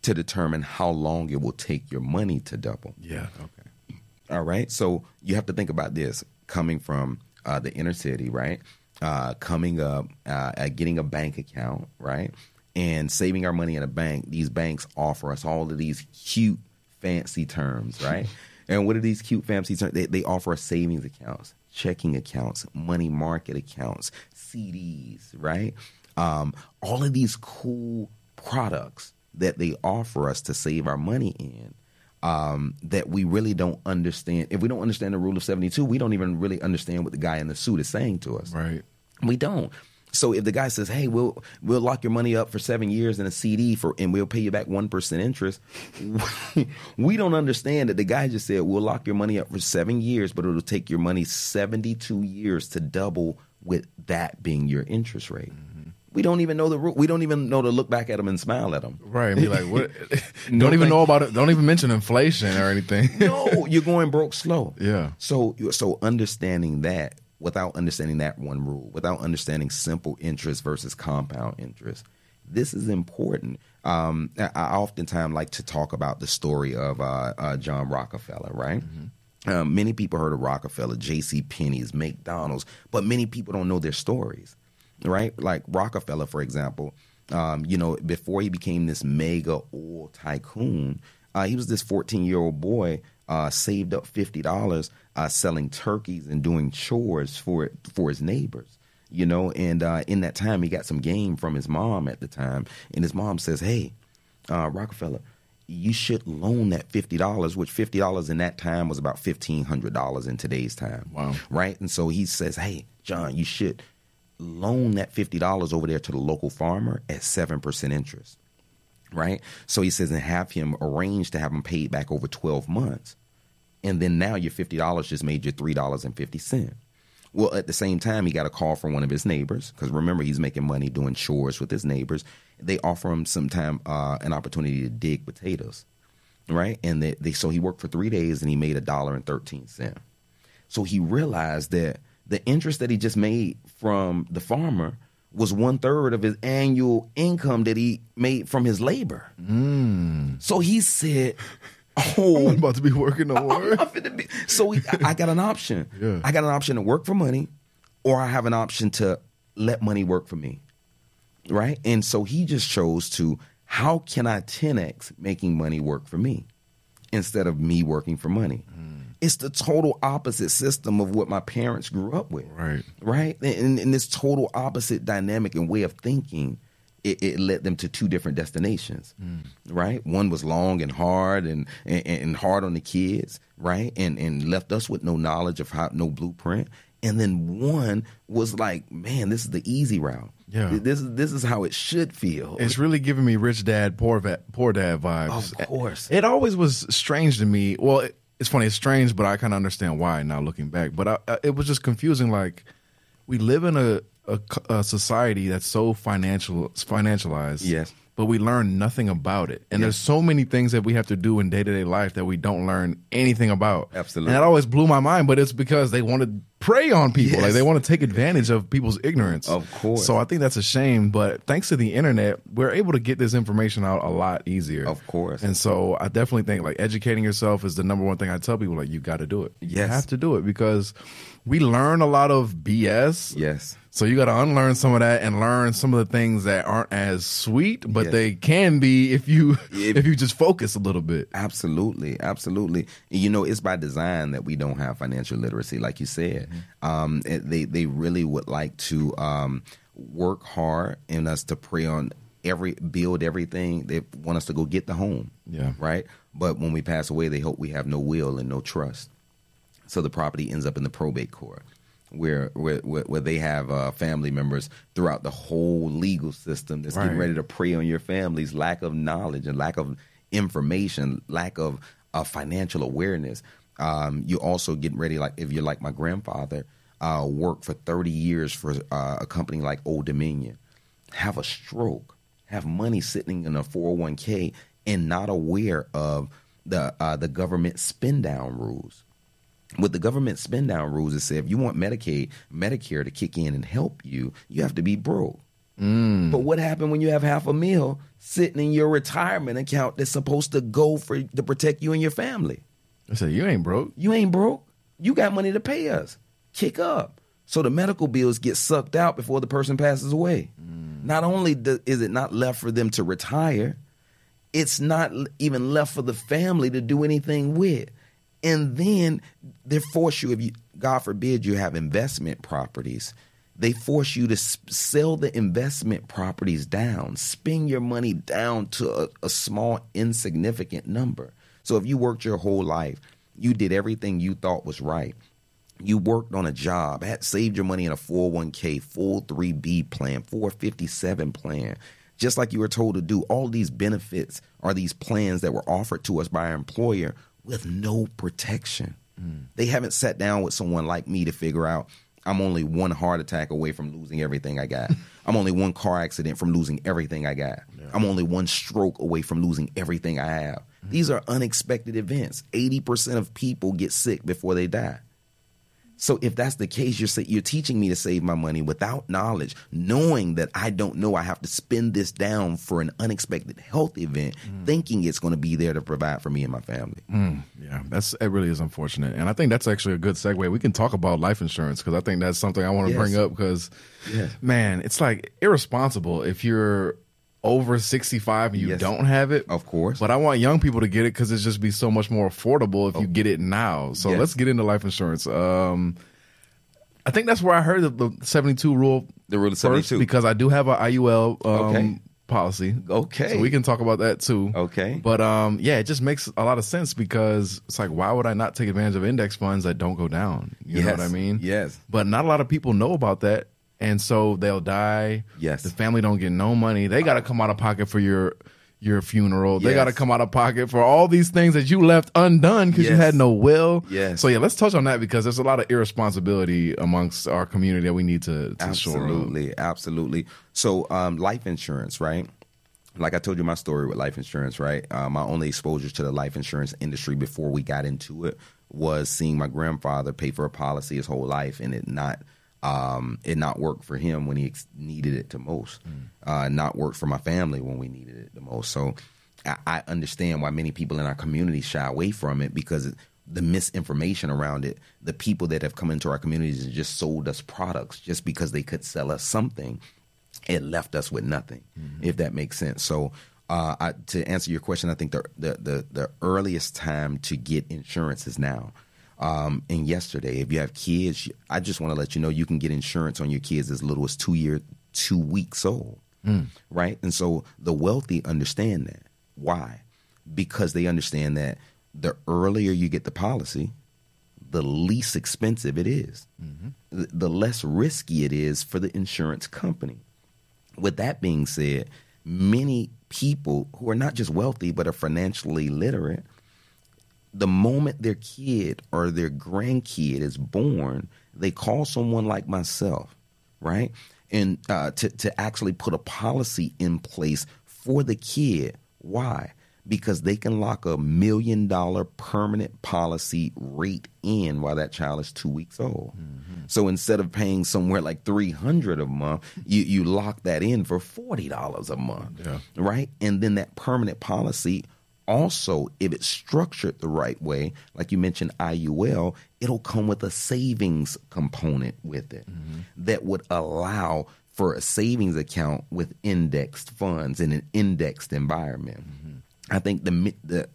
to determine how long it will take your money to double. Yeah. Okay. All right. So you have to think about this coming from uh, the inner city, right? Uh, coming up, uh, uh, getting a bank account, right? and saving our money in a bank, these banks offer us all of these cute, fancy terms, right? <laughs> and what are these cute, fancy terms? They, they offer us savings accounts, checking accounts, money market accounts, CDs, right? Um, all of these cool products that they offer us to save our money in. Um, that we really don't understand. If we don't understand the rule of 72, we don't even really understand what the guy in the suit is saying to us. Right. We don't. So if the guy says, "Hey, we'll we'll lock your money up for seven years in a CD for, and we'll pay you back one percent interest," <laughs> we don't understand that the guy just said, "We'll lock your money up for seven years, but it'll take your money seventy-two years to double, with that being your interest rate." Mm-hmm. We don't even know the. We don't even know to look back at them and smile at them. Right. And be like, what? <laughs> <laughs> don't even know about it. Don't even mention inflation or anything. no, you're going broke slow. Yeah. So, you're so understanding that without understanding that one rule, without understanding simple interest versus compound interest. This is important. Um, I, oftentimes like to talk about the story of uh, uh, John Rockefeller, right? Mm-hmm. Um, many people heard of Rockefeller, J.C. Penney's, McDonald's, but many people don't know their stories, right? Like Rockefeller, for example, um, you know, before he became this mega oil tycoon, uh, he was this 14 year old boy, uh, saved up $50 uh, selling turkeys and doing chores for for his neighbors. You know, and uh, in that time, he got some game from his mom at the time, and his mom says, "Hey, uh, Rockefeller, you should loan that fifty dollars, which fifty dollars in that time was about fifteen hundred dollars in today's time. Wow, right? And so he says, "Hey, John, you should loan that fifty dollars over there to the local farmer at seven percent interest." Right? So he says, and have him arrange to have him paid back over twelve months and then now your fifty dollars just made you three dollars and fifty cent. Well, at the same time, he got a call from one of his neighbors because remember he's making money doing chores with his neighbors. They offer him sometime uh, an opportunity to dig potatoes, right? And they, they so he worked for three days and he made a dollar and thirteen cent. So he realized that the interest that he just made from the farmer was one third of his annual income that he made from his labor. Mm. So he said, <laughs> Oh, I'm about to be working no <laughs> more. So I got an option. Yeah. I got an option to work for money, or I have an option to let money work for me. Right? And so he just chose to how can I 10x making money work for me instead of me working for money? It's the total opposite system of what my parents grew up with. Right. Right? And, and this total opposite dynamic and way of thinking it, it, led them to two different destinations, mm. right? One was long and hard and, and, and hard on the kids, right? And and left us with no knowledge of how, no blueprint. And then one was like, man, this is the easy route. Yeah, this is this is how it should feel. It's really giving me rich dad, poor poor dad vibes. Of course, it, it always was strange to me. Well, it, it's funny, it's strange, but I kind of understand why now looking back. But I, I, it was just confusing. Like we live in a a, a society that's so financial financialized. Yes. But we learn nothing about it. And yes. there's so many things that we have to do in day to day life that we don't learn anything about. Absolutely. And that always blew my mind, but it's because they want to prey on people. Yes. Like they want to take advantage of people's ignorance. Of course. So I think that's a shame. But thanks to the internet, we're able to get this information out a lot easier. Of course. And so I definitely think like educating yourself is the number one thing I tell people. Like you got to do it. Yes. You have to do it because we learn a lot of BS. Yes. So you got to unlearn some of that and learn some of the things that aren't as sweet, but Yes. they can be if you If- if you just focus a little bit. Absolutely, absolutely. You know, it's by design that we don't have financial literacy, like you said. Um, it- they they really would like to um, work hard and us to prey on every build everything. They want us to go get the home, Yeah. right. But when we pass away, they hope we have no will and no trust. So the property ends up in the probate court. Where, where where they have uh, family members throughout the whole legal system that's getting ready to prey on your family's lack of knowledge and lack of information, lack of uh, financial awareness. Um, you also getting ready, like if you're like my grandfather, uh, worked for 30 years for uh, a company like Old Dominion, have a stroke, have money sitting in a 401k, and not aware of the uh, the government spend down rules. With the government spend down rules, it said if you want Medicaid, Medicare to kick in and help you, you have to be broke. Mm. But what happened when you have half a meal sitting in your retirement account that's supposed to go for to protect you and your family? I said, you ain't broke. You ain't broke. You got money to pay us. Kick up. So the medical bills get sucked out before the person passes away. Mm. Not only do, is it not left for them to retire, it's not even left for the family to do anything with. And then they force you, if you, God forbid, you have investment properties, they force you to sell the investment properties down, spend your money down to a, a small, insignificant number. So if you worked your whole life, you did everything you thought was right. You worked on a job, had saved your money in a 401k, 403b plan, 457 plan, just like you were told to do. All these benefits are these plans that were offered to us by our employer with no protection. Mm. They haven't sat down with someone like me to figure out I'm only one heart attack away from losing everything I got. <laughs> I'm only one car accident from losing everything I got. Yeah. I'm only one stroke away from losing everything I have. Mm-hmm. These are unexpected events. 80% of people get sick before they die. So if that's the case, you're you're teaching me to save my money without knowledge, knowing that I don't know I have to spend this down for an unexpected health event, mm. thinking it's going to be there to provide for me and my family. Mm, yeah, that's it. Really is unfortunate, and I think that's actually a good segue. We can talk about life insurance because I think that's something I want to yes. bring up because, yes. man, it's like irresponsible if you're over 65 and you yes. don't have it. Of course. But I want young people to get it because it's just be so much more affordable if oh. you get it now. So yes. let's get into life insurance. Um, I think that's where I heard the, the 72 rule. The rule of 72. because I do have an IUL um, okay. policy. Okay. So we can talk about that too. Okay. But um, yeah, it just makes a lot of sense because it's like, why would I not take advantage of index funds that don't go down? You yes. know what I mean? Yes. But not a lot of people know about that and so they'll die. Yes, the family don't get no money. They got to come out of pocket for your your funeral. Yes. They got to come out of pocket for all these things that you left undone because yes. you had no will. Yes. So yeah, let's touch on that because there's a lot of irresponsibility amongst our community that we need to, to absolutely, absolutely. So um, life insurance, right? Like I told you my story with life insurance, right? Uh, my only exposure to the life insurance industry before we got into it was seeing my grandfather pay for a policy his whole life and it not um, it not worked for him when he ex- needed it the most, mm. uh, not worked for my family when we needed it the most. So I, I, understand why many people in our community shy away from it because the misinformation around it, the people that have come into our communities and just sold us products just because they could sell us something, it left us with nothing, mm-hmm. if that makes sense. So uh, I, to answer your question, I think the, the, the the earliest time to get insurance is now um, and yesterday. If you have kids, I just want to let you know you can get insurance on your kids as little as two year, two weeks old, mm. right? And so the wealthy understand that. Why? Because they understand that the earlier you get the policy, the least expensive it is, mm-hmm. the, the less risky it is for the insurance company. With that being said, many people who are not just wealthy but are financially literate the moment their kid or their grandkid is born, they call someone like myself, right? And uh, to, to actually put a policy in place for the kid. Why? Because they can lock a million dollar permanent policy rate in while that child is two weeks old. Mm-hmm. So instead of paying somewhere like three hundred a month, you you lock that in for forty dollars a month, yeah. right? And then that permanent policy also, if it's structured the right way, like you mentioned IUL, it'll come with a savings component with it mm-hmm. that would allow for a savings account with indexed funds in an indexed environment. Mm-hmm. I think the the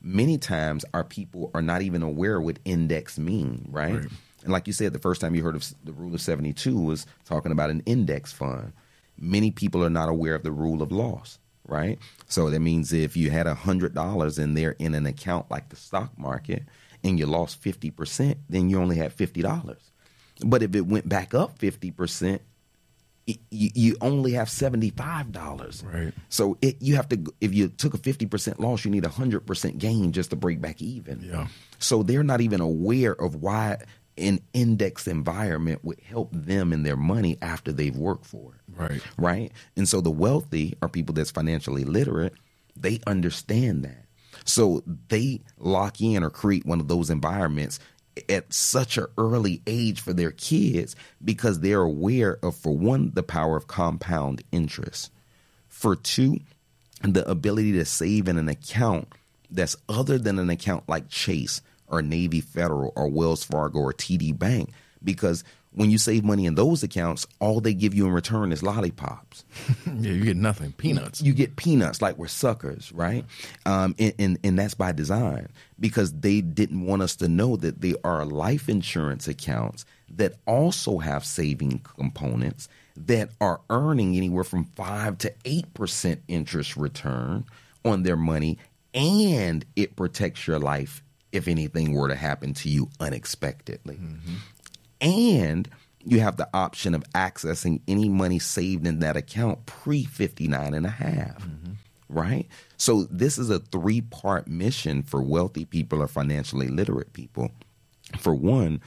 many times our people are not even aware what index mean, right? right? And like you said, the first time you heard of the rule of 72 was talking about an index fund. Many people are not aware of the rule of loss right? So that means if you had a hundred dollars in there in an account like the stock market and you lost fifty percent, then you only had fifty dollars. But if it went back up fifty percent, you, you only have seventy five dollars. Right. So it, you have to if you took a fifty percent loss, you need a hundred percent gain just to break back even. Yeah. So they're not even aware of why an index environment would help them in their money after they've worked for it. Right. Right. And so the wealthy are people that's financially literate. They understand that. So they lock in or create one of those environments at such an early age for their kids because they're aware of, for one, the power of compound interest. For two, the ability to save in an account that's other than an account like Chase or Navy Federal or Wells Fargo or TD Bank because When you save money in those accounts, all they give you in return is lollipops. <laughs> yeah, you get nothing, peanuts. You get peanuts like we're suckers, right? Um, and, and, and that's by design because they didn't want us to know that they are life insurance accounts that also have saving components that are earning anywhere from 5 to 8% interest return on their money and it protects your life if anything were to happen to you unexpectedly. Mm-hmm. And you have the option of accessing any money saved in that account pre 59 and a half. Mm-hmm. Right? So this is a three-part mission for wealthy people or financially literate people. For one,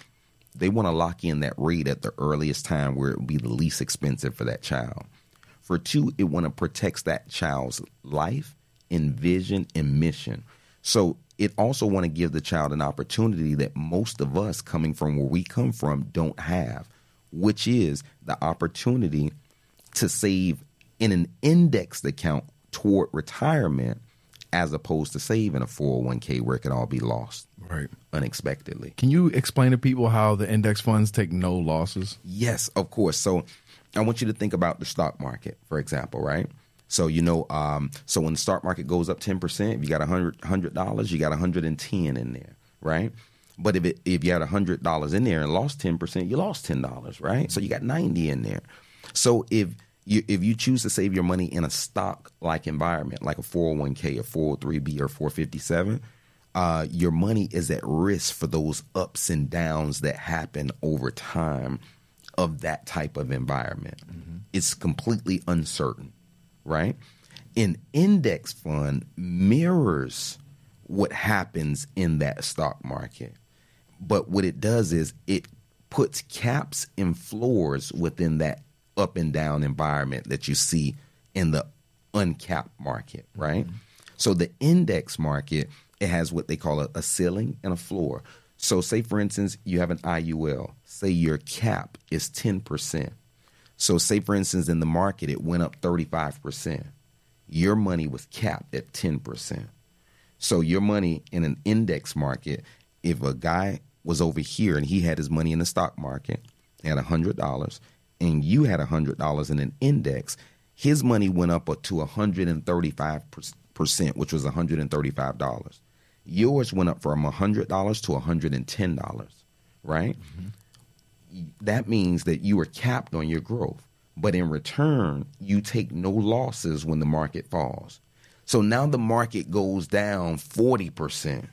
they want to lock in that rate at the earliest time where it would be the least expensive for that child. For two, it want to protect that child's life and vision and mission. So it also want to give the child an opportunity that most of us coming from where we come from don't have, which is the opportunity to save in an indexed account toward retirement as opposed to saving a 401k where it can all be lost right unexpectedly. Can you explain to people how the index funds take no losses? Yes, of course. So I want you to think about the stock market, for example, right? So you know, um, so when the stock market goes up ten percent, you got a hundred dollars, you got a hundred and ten in there, right? But if it, if you had a hundred dollars in there and lost ten percent, you lost ten dollars, right? So you got ninety in there. So if you, if you choose to save your money in a stock like environment, like a 401k, a 403b, or 457, uh, your money is at risk for those ups and downs that happen over time of that type of environment. Mm-hmm. It's completely uncertain right? An index fund mirrors what happens in that stock market. But what it does is it puts caps and floors within that up and down environment that you see in the uncapped market, right? Mm-hmm. So the index market, it has what they call a, a, ceiling and a floor. So say for instance, you have an IUL. Say your cap is 10%. So, say for instance, in the market, it went up 35%. Your money was capped at 10%. So, your money in an index market, if a guy was over here and he had his money in the stock market at $100 and you had $100 in an index, his money went up to 135%, which was $135. Yours went up from $100 to $110, right? Mm-hmm that means that you are capped on your growth. But in return, you take no losses when the market falls. So now the market goes down 40%.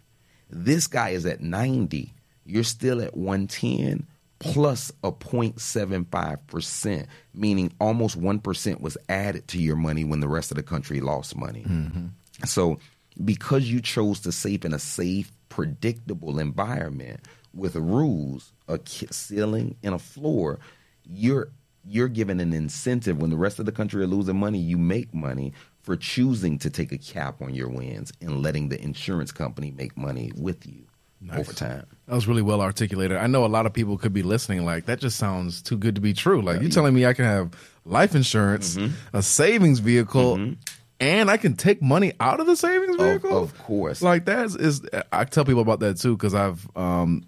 This guy is at 90. You're still at 110 plus a 0.75%, meaning almost 1% was added to your money when the rest of the country lost money. Mm-hmm. So because you chose to save in a safe, predictable environment with rules, a ceiling and a floor, you're you're given an incentive when the rest of the country are losing money, you make money for choosing to take a cap on your wins and letting the insurance company make money with you nice. over time. That was really well articulated. I know a lot of people could be listening like that just sounds too good to be true. Like you're telling me I can have life insurance, mm-hmm. a savings vehicle, mm-hmm. and I can take money out of the savings vehicle? Of, of course. Like that is, is, I tell people about that too because I've um,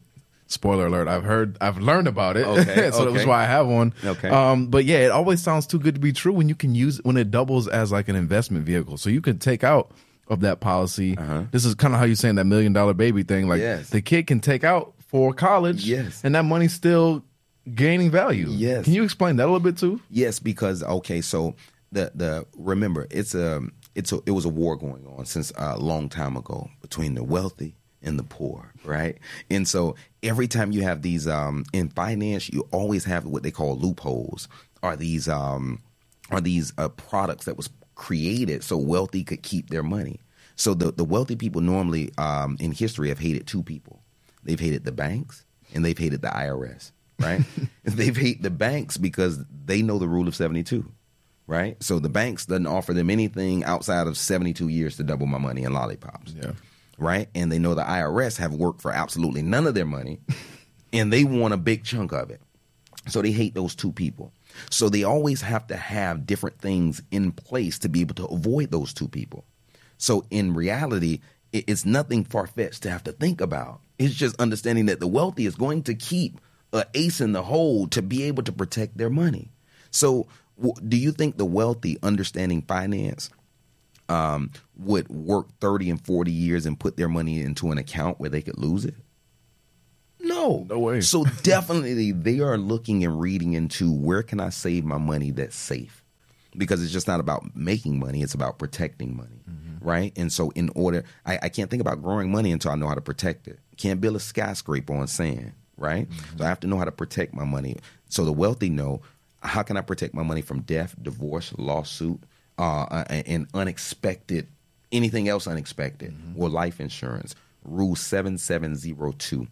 spoiler alert i've heard i've learned about it. Okay, <laughs> so okay. that's why i have one. Okay. Um, but yeah it always sounds too good to be true when you can use when it doubles as like an investment vehicle. So you can take out of that policy uh-huh. this is kind of how you're saying that million dollar baby thing like yes. the kid can take out for college yes. and that money's still gaining value. Yes. Can you explain that a little bit too? Yes because okay so the the remember it's a it's a, it was a war going on since a long time ago between the wealthy and the poor, right? And so every time you have these um, in finance, you always have what they call loopholes. Are these um, are these uh, products that was created so wealthy could keep their money? So the the wealthy people normally um, in history have hated two people. They've hated the banks and they've hated the IRS, right? <laughs> <laughs> they've hated the banks because they know the rule of seventy two right? So the banks doesn't offer them anything outside of 72 years to double my money in lollipops. Yeah right? And they know the IRS have worked for absolutely none of their money, <laughs> and they want a big chunk of it. So they hate those two people. So they always have to have different things in place to be able to avoid those two people. So in reality, it's nothing far fetched to have to think about. It's just understanding that the wealthy is going to keep a ace in the hole to be able to protect their money. So, do you think the wealthy understanding finance um, would work 30 and 40 years and put their money into an account where they could lose it? No. No way. So definitely they are looking and reading into where can I save my money that's safe? Because it's just not about making money, it's about protecting money. Right. And so in order I, I can't think about growing money until I know how to protect it. Can't build a skyscraper on sand, right? So I have to know how to protect my money. So the wealthy know how can I protect my money from death, divorce, lawsuit, uh, and, and unexpected anything else unexpected or life insurance. Rule seven seven zero two.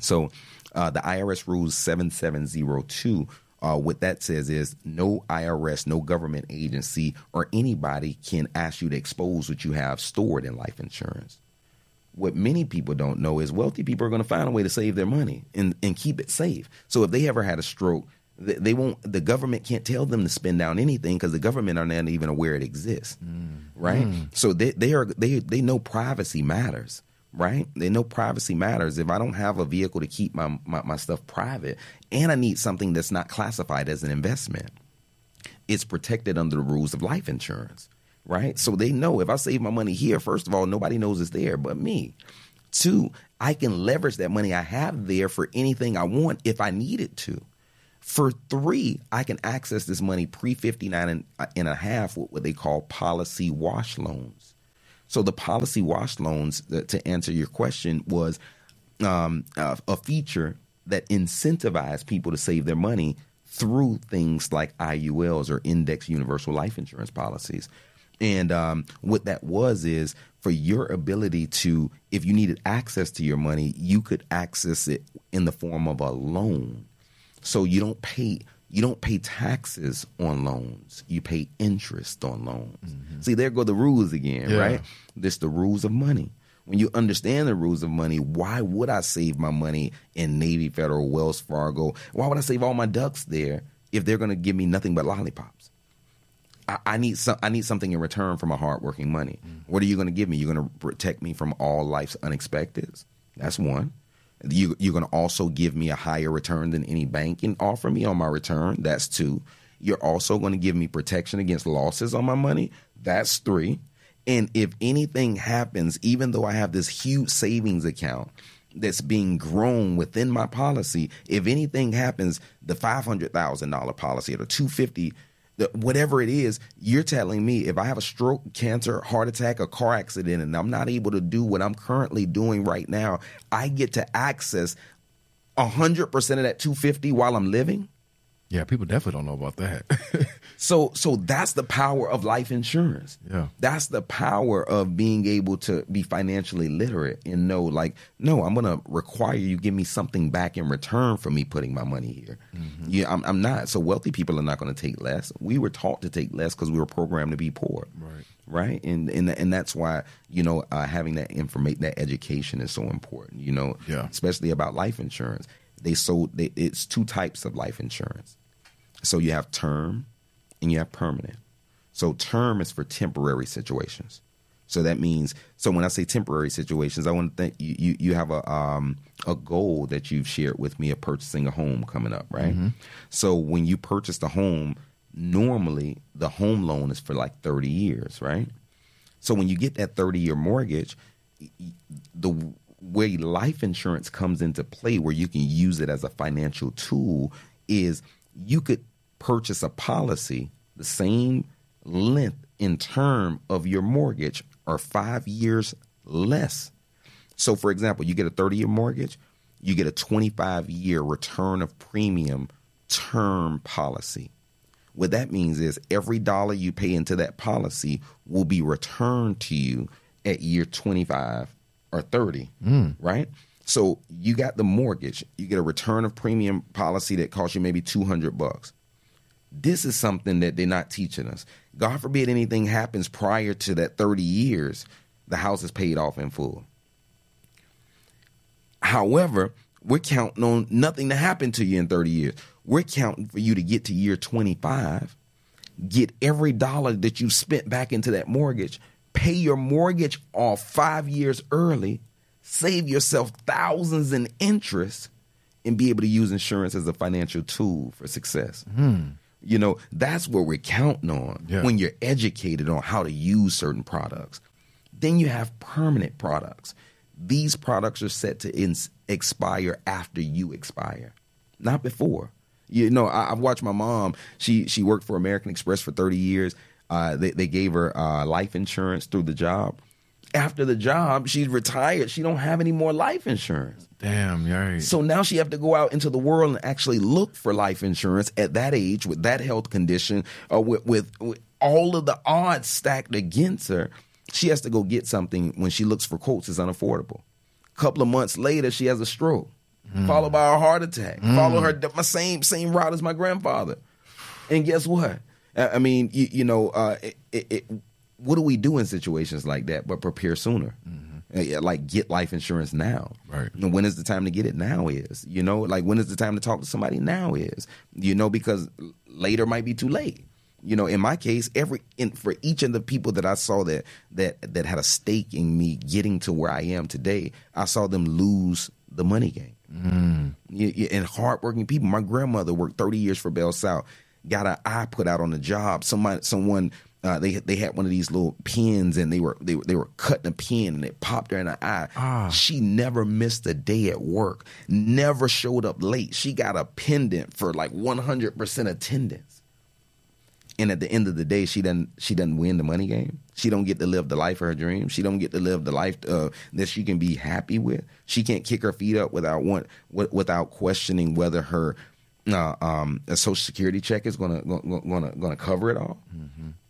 So uh, the IRS rules 7702, uh, what that says is no IRS, no government agency, or anybody can ask you to expose what you have stored in life insurance. What many people don't know is wealthy people are going to find a way to save their money and, and keep it safe. So if they ever had a stroke, they won't. The government can't tell them to spend down anything because the government are not even aware it exists, mm. right? Mm. So they they are they they know privacy matters right? They know privacy matters. If I don't have a vehicle to keep my, my, my stuff private and I need something that's not classified as an investment, it's protected under the rules of life insurance, right? So they know if I save my money here, first of all, nobody knows it's there but me. Two, I can leverage that money I have there for anything I want if I need it to. For three, I can access this money pre 59 and, and a half with what they call policy wash loans. So the policy wash loans, uh, to answer your question, was um, a, a feature that incentivized people to save their money through things like IULs or index universal life insurance policies. And um, what that was is for your ability to, if you needed access to your money, you could access it in the form of a loan. So you don't pay you don't pay taxes on loans. You pay interest on loans. Mm-hmm. See, there go the rules again, Yeah. right? This the rules of money. When you understand the rules of money, why would I save my money in Navy Federal, Wells Fargo? Why would I save all my ducks there if they're going to give me nothing but lollipops? I, I need some. I need something in return for my hardworking money. Mm-hmm. What are you going to give me? You're going to protect me from all life's unexpecteds. That's one. You, you're going to also give me a higher return than any bank can offer me on my return. That's two. You're also going to give me protection against losses on my money. That's three. And if anything happens, even though I have this huge savings account that's being grown within my policy, if anything happens, the five hundred thousand dollar policy or the two fifty, the, whatever it is, you're telling me if I have a stroke, cancer, heart attack, a car accident, and I'm not able to do what I'm currently doing right now, I get to access hundred percent of that two fifty while I'm living. Yeah, people definitely don't know about that. <laughs> So so that's the power of life insurance. Yeah. That's the power of being able to be financially literate and know like, no, I'm gonna require you give me something back in return for me putting my money here. Yeah, I'm, I'm not. So wealthy people are not gonna take less. We were taught to take less because we were programmed to be poor. Right. Right. And and and that's why, you know, uh, having that information that education is so important, you know, Yeah. especially about life insurance. They sold they, it's two types of life insurance. So you have term and you have permanent. So term is for temporary situations. So that means so when I say temporary situations, I want to think you you, you have a um a goal that you've shared with me of purchasing a home coming up, right? So when you purchase the home, normally the home loan is for like 30 years, right? So when you get that 30 year mortgage, the way life insurance comes into play where you can use it as a financial tool is you could purchase a policy the same length in term of your mortgage or 5 years less. So for example, you get a 30 year mortgage, you get a 25 year return of premium term policy. What that means is every dollar you pay into that policy will be returned to you at year 25 or 30, hmm. right? So you got the mortgage, you get a return of premium policy that costs you maybe 200 bucks. This is something that they're not teaching us. God forbid anything happens prior to that 30 years, the house is paid off in full. However, we're counting on nothing to happen to you in 30 years. We're counting for you to get to year 25, get every dollar that you spent back into that mortgage, pay your mortgage off five years early, save yourself thousands in interest, and be able to use insurance as a financial tool for success. Hmm. You know, that's what we're counting on Yeah. when you're educated on how to use certain products. Then you have permanent products. These products are set to ins- expire after you expire, not before. You know, I, I've watched my mom. She she worked for American Express for thirty years. Uh, they they gave her uh, life insurance through the job. After the job, she's retired. She don't have any more life insurance. Damn, right. So now she have to go out into the world and actually look for life insurance at that age with that health condition or with, with, with all of the odds stacked against her. She has to go get something when she looks for quotes is unaffordable. A couple of months later, she has a stroke, followed by a heart attack. Follow her my same same route as my grandfather. And guess what? I mean, you, you know, uh, it, it, it, what do we do in situations like that? But prepare sooner. Yeah, Like get life insurance now. Right. And when is the time to get it? Now is. You know, like when is the time to talk to somebody? Now is. You know, because later might be too late. You know, in my case, every in, for each of the people that I saw that that that had a stake in me getting to where I am today, I saw them lose the money game. You- you- and hardworking people. My grandmother worked 30 years for Bell South, got an eye put out on the job. Somebody, someone, uh, they they had one of these little pins, and they were they were they were cutting a pin, and it popped her in the eye. Ah. She never missed a day at work. Never showed up late. She got a pendant for like 100 percent attendance. And at the end of the day, she doesn't she doesn't win the money game. She don't get to live the life of her dreams. She don't get to live the life uh, that she can be happy with. She can't kick her feet up without want, wi- without questioning whether her uh, um, a social security check is gonna gonna gonna, cover it all.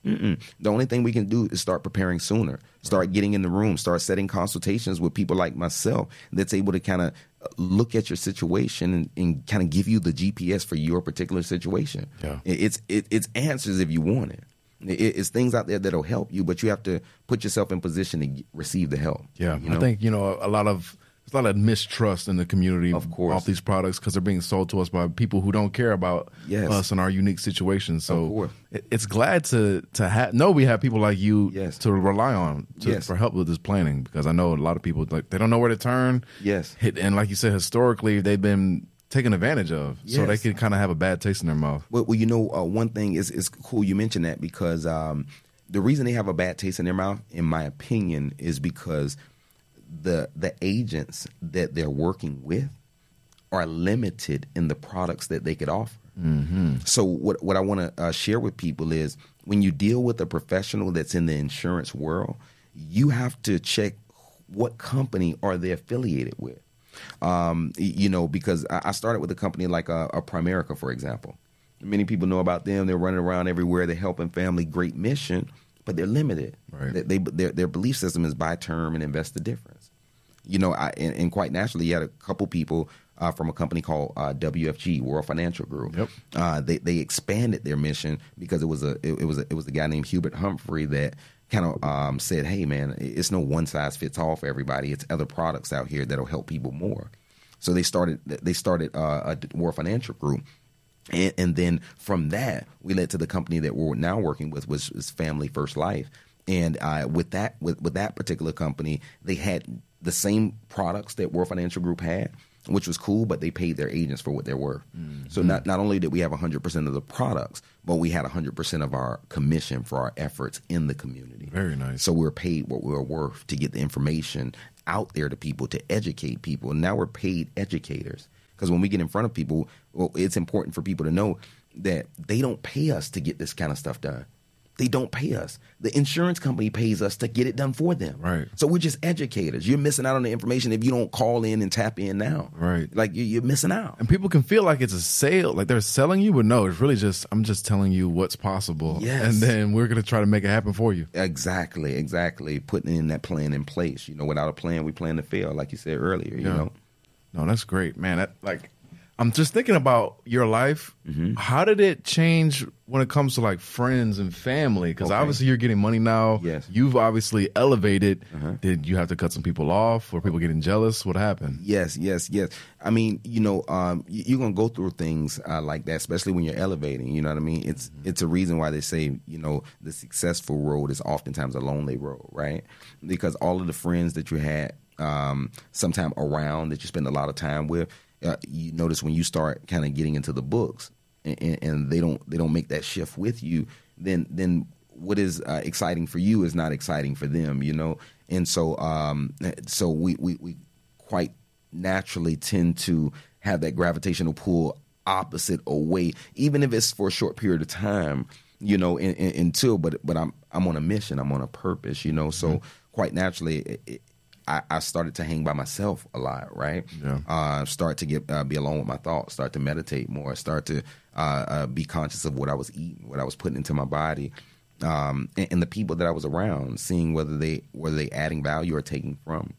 Mm-mm. The only thing we can do is start preparing sooner. Start getting in the room. Start setting consultations with people like myself that's able to kind of look at your situation and, and kind of give you the GPS for your particular situation. Yeah. It's it, it's answers if you want it. It- It's things out there that'll help you, but you have to put yourself in position to receive the help. Yeah, you know? I think you know a lot of there's a lot of mistrust in the community Of course. off these products because they're being sold to us by people who don't care about Yes. us and our unique situations. Of So it, it's glad to to have know we have people like you Yes. to rely on to, Yes. for help with this planning because I know a lot of people like they don't know where to turn. Yes. And like you said, historically they've been taken advantage of, so they Yes. can kind of have a bad taste in their mouth. Well, well you know, uh, one thing is is cool you mentioned that because um, the reason they have a bad taste in their mouth, in my opinion, is because the the agents that they're working with are limited in the products that they could offer. Mm-hmm. So what what I want to uh, share with people is when you deal with a professional that's in the insurance world, you have to check what company are they affiliated with. Um, you know, because I started with a company like uh, a, a Primerica, for example. Many people know about them. They're running around everywhere. They're helping family, great mission, but they're limited. Right. They, they their their belief system is buy term and invest the difference you know, I, and, and quite naturally, you had a couple people uh, from a company called uh, WFG, World Financial Group. Yep. Uh, they they expanded their mission because it was a it, it was a, it was a guy named Hubert Humphrey that kind of um, said, "Hey, man, it's no one size fits all for everybody. It's other products out here that'll help people more." So they started they started uh, a World Financial Group. And, and then from that, we led to the company that we're now working with, which is Family First Life. And uh, with that, with, with that particular company, they had the same products that World Financial Group had, which was cool. But they paid their agents for what they're worth. Mm-hmm. So not not only did we have 100 percent of the products, but we had 100 percent of our commission for our efforts in the community. Very nice. So we're paid what we're worth to get the information out there to people to educate people. And now we're paid educators because when we get in front of people, well, it's important for people to know that they don't pay us to get this kind of stuff done. They don't pay us. The insurance company pays us to get it done for them. Right. So we're just educators. You're missing out on the information if you don't call in and tap in now. Right. Like you- you're missing out. And people can feel like it's a sale, like they're selling you, but no, it's really just I'm just telling you what's possible, Yes. and then we're gonna try to make it happen for you. Exactly, exactly. Putting in that plan in place. You know, without a plan, we plan to fail, like you said earlier. You Yeah. know. No, that's great, man. That, like, I'm just thinking about your life. Mm-hmm. How did it change when it comes to like friends and family? Because Okay. obviously you're getting money now. Yes. Uh-huh. You've obviously elevated. Did you have to cut some people off? Were people getting jealous? What happened? Yes, yes, yes. I mean, you know, um, you're gonna go through things uh, like that, especially when you're elevating. You know what I mean? It's it's a reason why they say, you know, the successful road is oftentimes a lonely road, right? Because all of the friends that you had um, sometime around that you spend a lot of time with, uh, you notice when you start kind of getting into the books and, and, they don't they don't make that shift with you, then then what is uh, exciting for you is not exciting for them, you know. And so um, so we, we we quite naturally tend to have that gravitational pull opposite away, even if it's for a short period of time, you know, in, in, until. But but I'm I'm on a mission, I'm on a purpose, you know. So mm-hmm. quite naturally, it, it, I, I, started to hang by myself a lot, right? Yeah. Uh, start to get uh, be alone with my thoughts, start to meditate more, start to uh, uh be conscious of what I was eating, what I was putting into my body, um, and, and, the people that I was around, seeing whether they whether they adding value or taking from,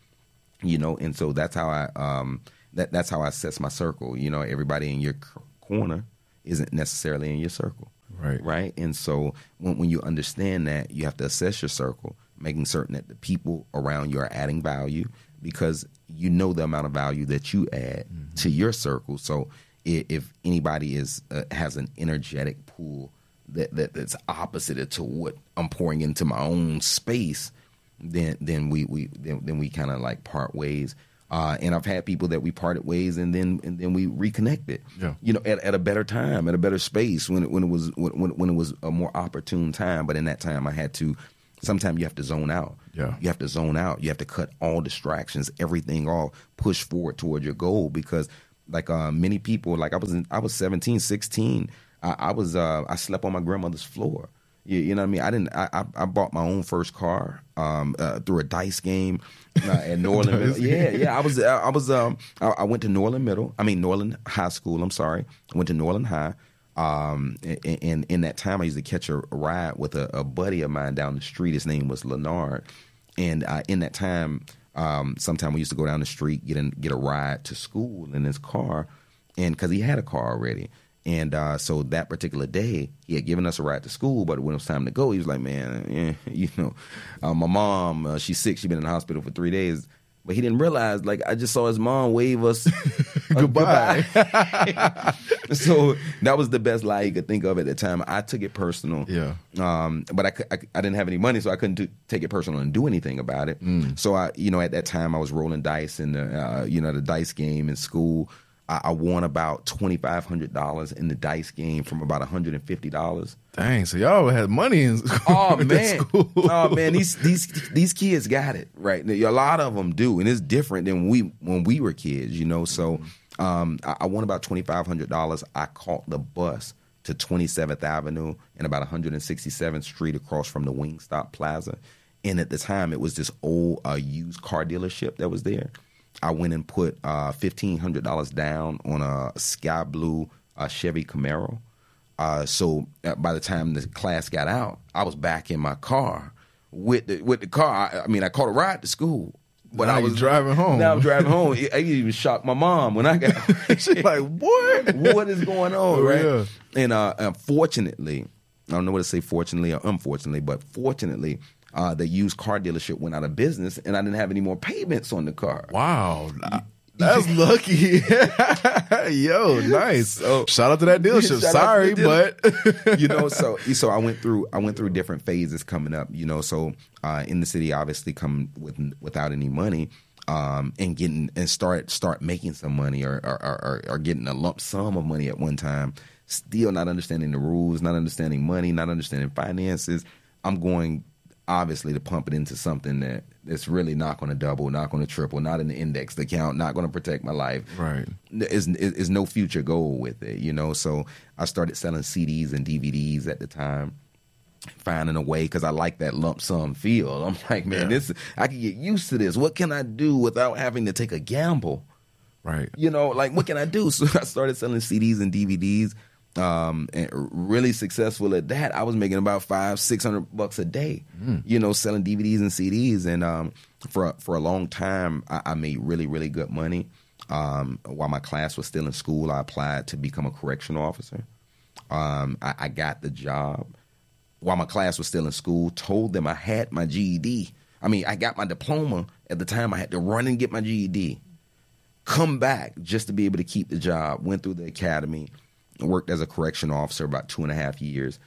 you know. And so that's how I um, that that's how I assess my circle. You know, everybody in your corner isn't necessarily in your circle, right? Right. And so when when you understand that, you have to assess your circle making certain that the people around you are adding value because you know the amount of value that you add mm-hmm. to your circle. So if, if anybody is uh, has an energetic pool that, that that's opposite to what I'm pouring into my own space, then then we we then, then we kind of like part ways. Uh, and I've had people that we parted ways and then and then we reconnected. Yeah. You know, at, at a better time, at a better space when it, when it was when when it was a more opportune time. But in that time, I had to sometimes you have to zone out. Yeah. You have to zone out. You have to cut all distractions, everything off, push forward toward your goal because like uh, many people, like I was in, I was 17, 16. I, I was uh, I slept on my grandmother's floor. You, you, know what I mean? I didn't. I, I bought my own first car um, uh, through a dice game uh, at Norland. <laughs> Middle. Yeah, yeah. I was. I was. Um, I, I, went to Norland Middle. I mean Norland High School. I'm sorry. I went to Norland High. Um, and, in that time, I used to catch a ride with a, a buddy of mine down the street. His name was Leonard. And uh, in that time, um, sometime we used to go down the street, get in, get a ride to school in his car, and because he had a car already. And uh, so that particular day, he had given us a ride to school, but when it was time to go, he was like, "Man, yeah, <laughs> you know, uh, my mom, uh, she's sick. She's been in the hospital for three days. But he didn't realize, like, I just saw his mom wave us <laughs> goodbye. goodbye. <laughs> <laughs> so that was the best lie he could think of at the time. I took it personal. Yeah. Um, but I, I, I, didn't have any money, so I couldn't do, take it personal and do anything about it. Mm. So I, you know, at that time I was rolling dice in the, uh, you know, the dice game in school. I, I won about twenty five hundred dollars in the dice game from about one hundred and fifty dollars. Dang, so y'all had money in <laughs> school. oh <laughs> man, oh man, these these these kids got it right. A lot of them do, and it's different than we when we were kids, you know. So um, I, I won about twenty five hundred dollars. I caught the bus to 27th Avenue and about 167th Street across from the Wingstop Plaza. And at the time, it was this old uh, used car dealership that was there. I went and put uh, fifteen hundred dollars down on a sky blue uh, Chevy Camaro. Uh, so uh, by the time the class got out, I was back in my car with the with the car. I, I mean, I caught a ride to school, but now I was driving home. Now I'm driving home. I even shocked my mom when I got. <laughs> She's like, "What? what is going on?" Oh, right? Yeah. And uh, unfortunately, I don't know what to say. Fortunately or unfortunately, but fortunately, uh, the used car dealership went out of business, and I didn't have any more payments on the car. Wow. That's <laughs> lucky. <laughs> Yo, nice. So, Shout out to that dealership. Sorry, dealership. but <laughs> you know, so so I went through I went through different phases coming up. You know, so uh, in the city, obviously, come with without any money. Um, and getting and start start making some money or or, or or getting a lump sum of money at one time, still not understanding the rules, not understanding money, not understanding finances. I'm going obviously to pump it into something that it's really not going to double, not going to triple, not in the index account, not going to protect my life. Right. Is is no future goal with it, you know. So I started selling CDs and DVDs at the time, finding a way because I like that lump sum feel. I'm <laughs> like, man, yeah. this I can get used to this. What can I do without having to take a gamble? Right. You know, like what can I do? <laughs> So I started selling CDs and DVDs um, and really successful at that. I was making about five, six hundred bucks a day, mm. you know, selling DVDs and CDs. And um, for for a long time, I, I made really, really good money. Um, while my class was still in school, I applied to become a correctional officer. Um, I, I got the job while my class was still in school. Told them I had my GED. I mean, I got my diploma at the time. I had to run and get my GED. Come back just to be able to keep the job. Went through the academy worked as a correction officer about two and a half years.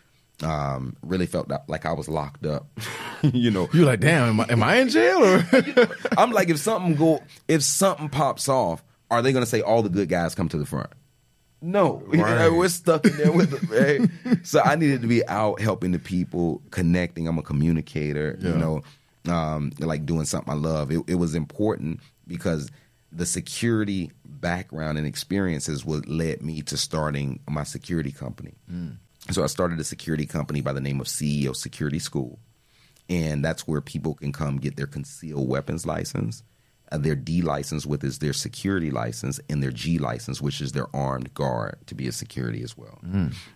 Um, really felt like I was locked up. <laughs> you know, you're like, damn, am I, am I in jail? Or <laughs> I'm like, if something go, if something pops off, are they going to say all the good guys come to the front? No, <laughs> Right. we're stuck in there with them. Right? so I needed to be out helping the people, connecting. I'm a communicator, Yeah. you know, um, like doing something I love. It, it was important because the security background and experiences what led me to starting my security company. So I started a security company by the name of CEO Security School and that's where people can come get their concealed weapons license, uh, their D license, which is their security license, and their G license, which is their armed guard to be a security as well,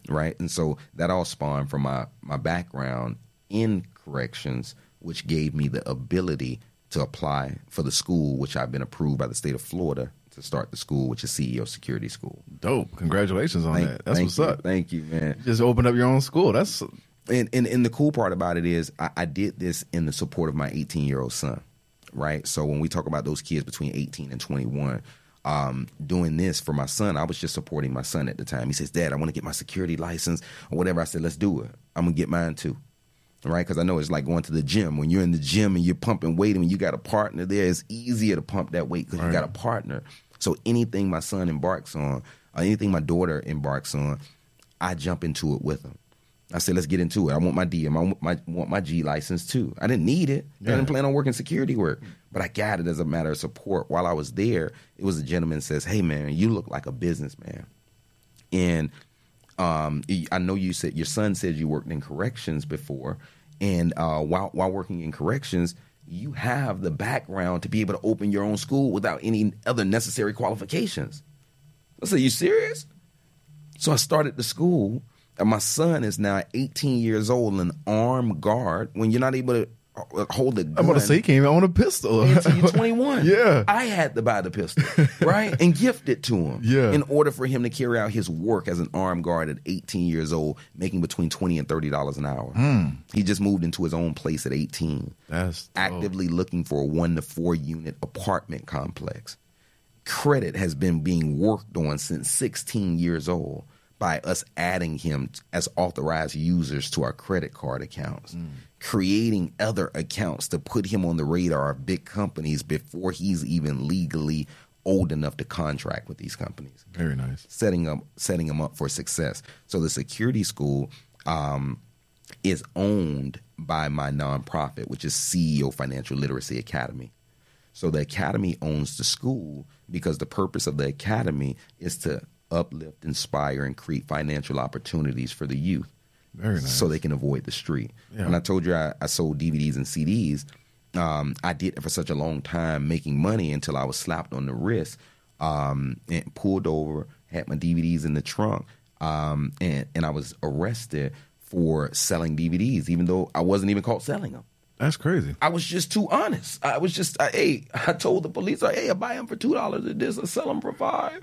right? And so that all spawned from my my background in corrections, which gave me the ability to apply for the school, which I've been approved by the state of Florida to start the school, which is CEO Security School. Dope. Congratulations on Thank- that. That's what's you. up. Thank you, man. Just open up your own school. That's and, and and the cool part about it is I, I did this in the support of my 18 year old son, right? So when we talk about those kids between 18 and 21, um, doing this for my son, I was just supporting my son at the time. He says, "Dad, I want to get my security license or whatever." I said, "Let's do it. I'm gonna get mine too." Right, because I know it's like going to the gym. When you're in the gym and you're pumping weight, and you got a partner there, it's easier to pump that weight because you got a partner. So anything my son embarks on, or anything my daughter embarks on, I jump into it with them. I said, let's get into it. I want my DM. I want my, want my G license too. I didn't need it. I didn't plan on working security work, but I got it as a matter of support. While I was there, it was a gentleman says, "Hey man, you look like a businessman," and um, I know you said your son said you worked in corrections before, and uh, while while working in corrections, you have the background to be able to open your own school without any other necessary qualifications. I said, "You serious?" So I started the school, and my son is now 18 years old, an armed guard. When you're not able to hold a gun, I'm gonna say he came out on a pistol. until you're <laughs> 21. Yeah. I had to buy the pistol, <laughs> right, and gift it to him. Yeah. in order for him to carry out his work as an armed guard at 18 years old, making between 20 and 30 dollars an hour. Hmm. He just moved into his own place at 18 That's dope. actively looking for a one to four unit apartment complex. Credit has been being worked on since 16 years old by us adding him as authorized users to our credit card accounts, creating other accounts to put him on the radar of big companies before he's even legally old enough to contract with these companies Very nice. setting up setting them up for success. So the security school um, is owned by my nonprofit, which is CEO Financial Literacy Academy. So the academy owns the school because the purpose of the academy is to uplift, inspire, and create financial opportunities for the youth Very nice. so they can avoid the street. Yeah. When I told you I, I sold DVDs and CDs, um, I did it for such a long time, making money until I was slapped on the wrist um, and pulled over, had my DVDs in the trunk, um, and and I was arrested for selling DVDs, even though I wasn't even caught selling them. That's crazy. I was just too honest. I was just, I, hey, I told the police, like, hey, I buy them for two dollars at this, I sell them for five. <laughs>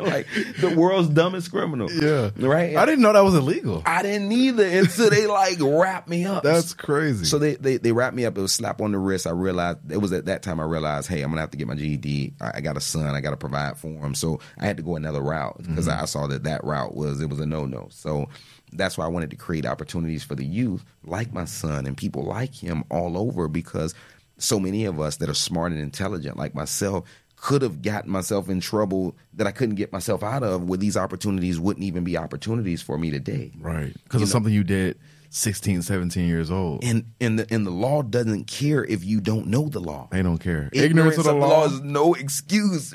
like the world's dumbest criminal. Yeah. right. I didn't know that was illegal. I didn't either until they like wrapped me up. That's crazy. so they, they they wrapped me up. It was slap on the wrist. I realized it was at that time I realized, hey, I'm gonna have to get my GED. I, I got a son. I got to provide for him. So I had to go another route because mm-hmm. I saw that that route was it was a no no. So that's why I wanted to create opportunities for the youth, like my son and people like him all over, because so many of us that are smart and intelligent, like myself. Could have gotten myself in trouble that I couldn't get myself out of, where these opportunities wouldn't even be opportunities for me today. right. Because of know- something you did 16, 17 years old. and and the and the law doesn't care if you don't know the law. they don't care. Ignorance, of the law. is no excuse.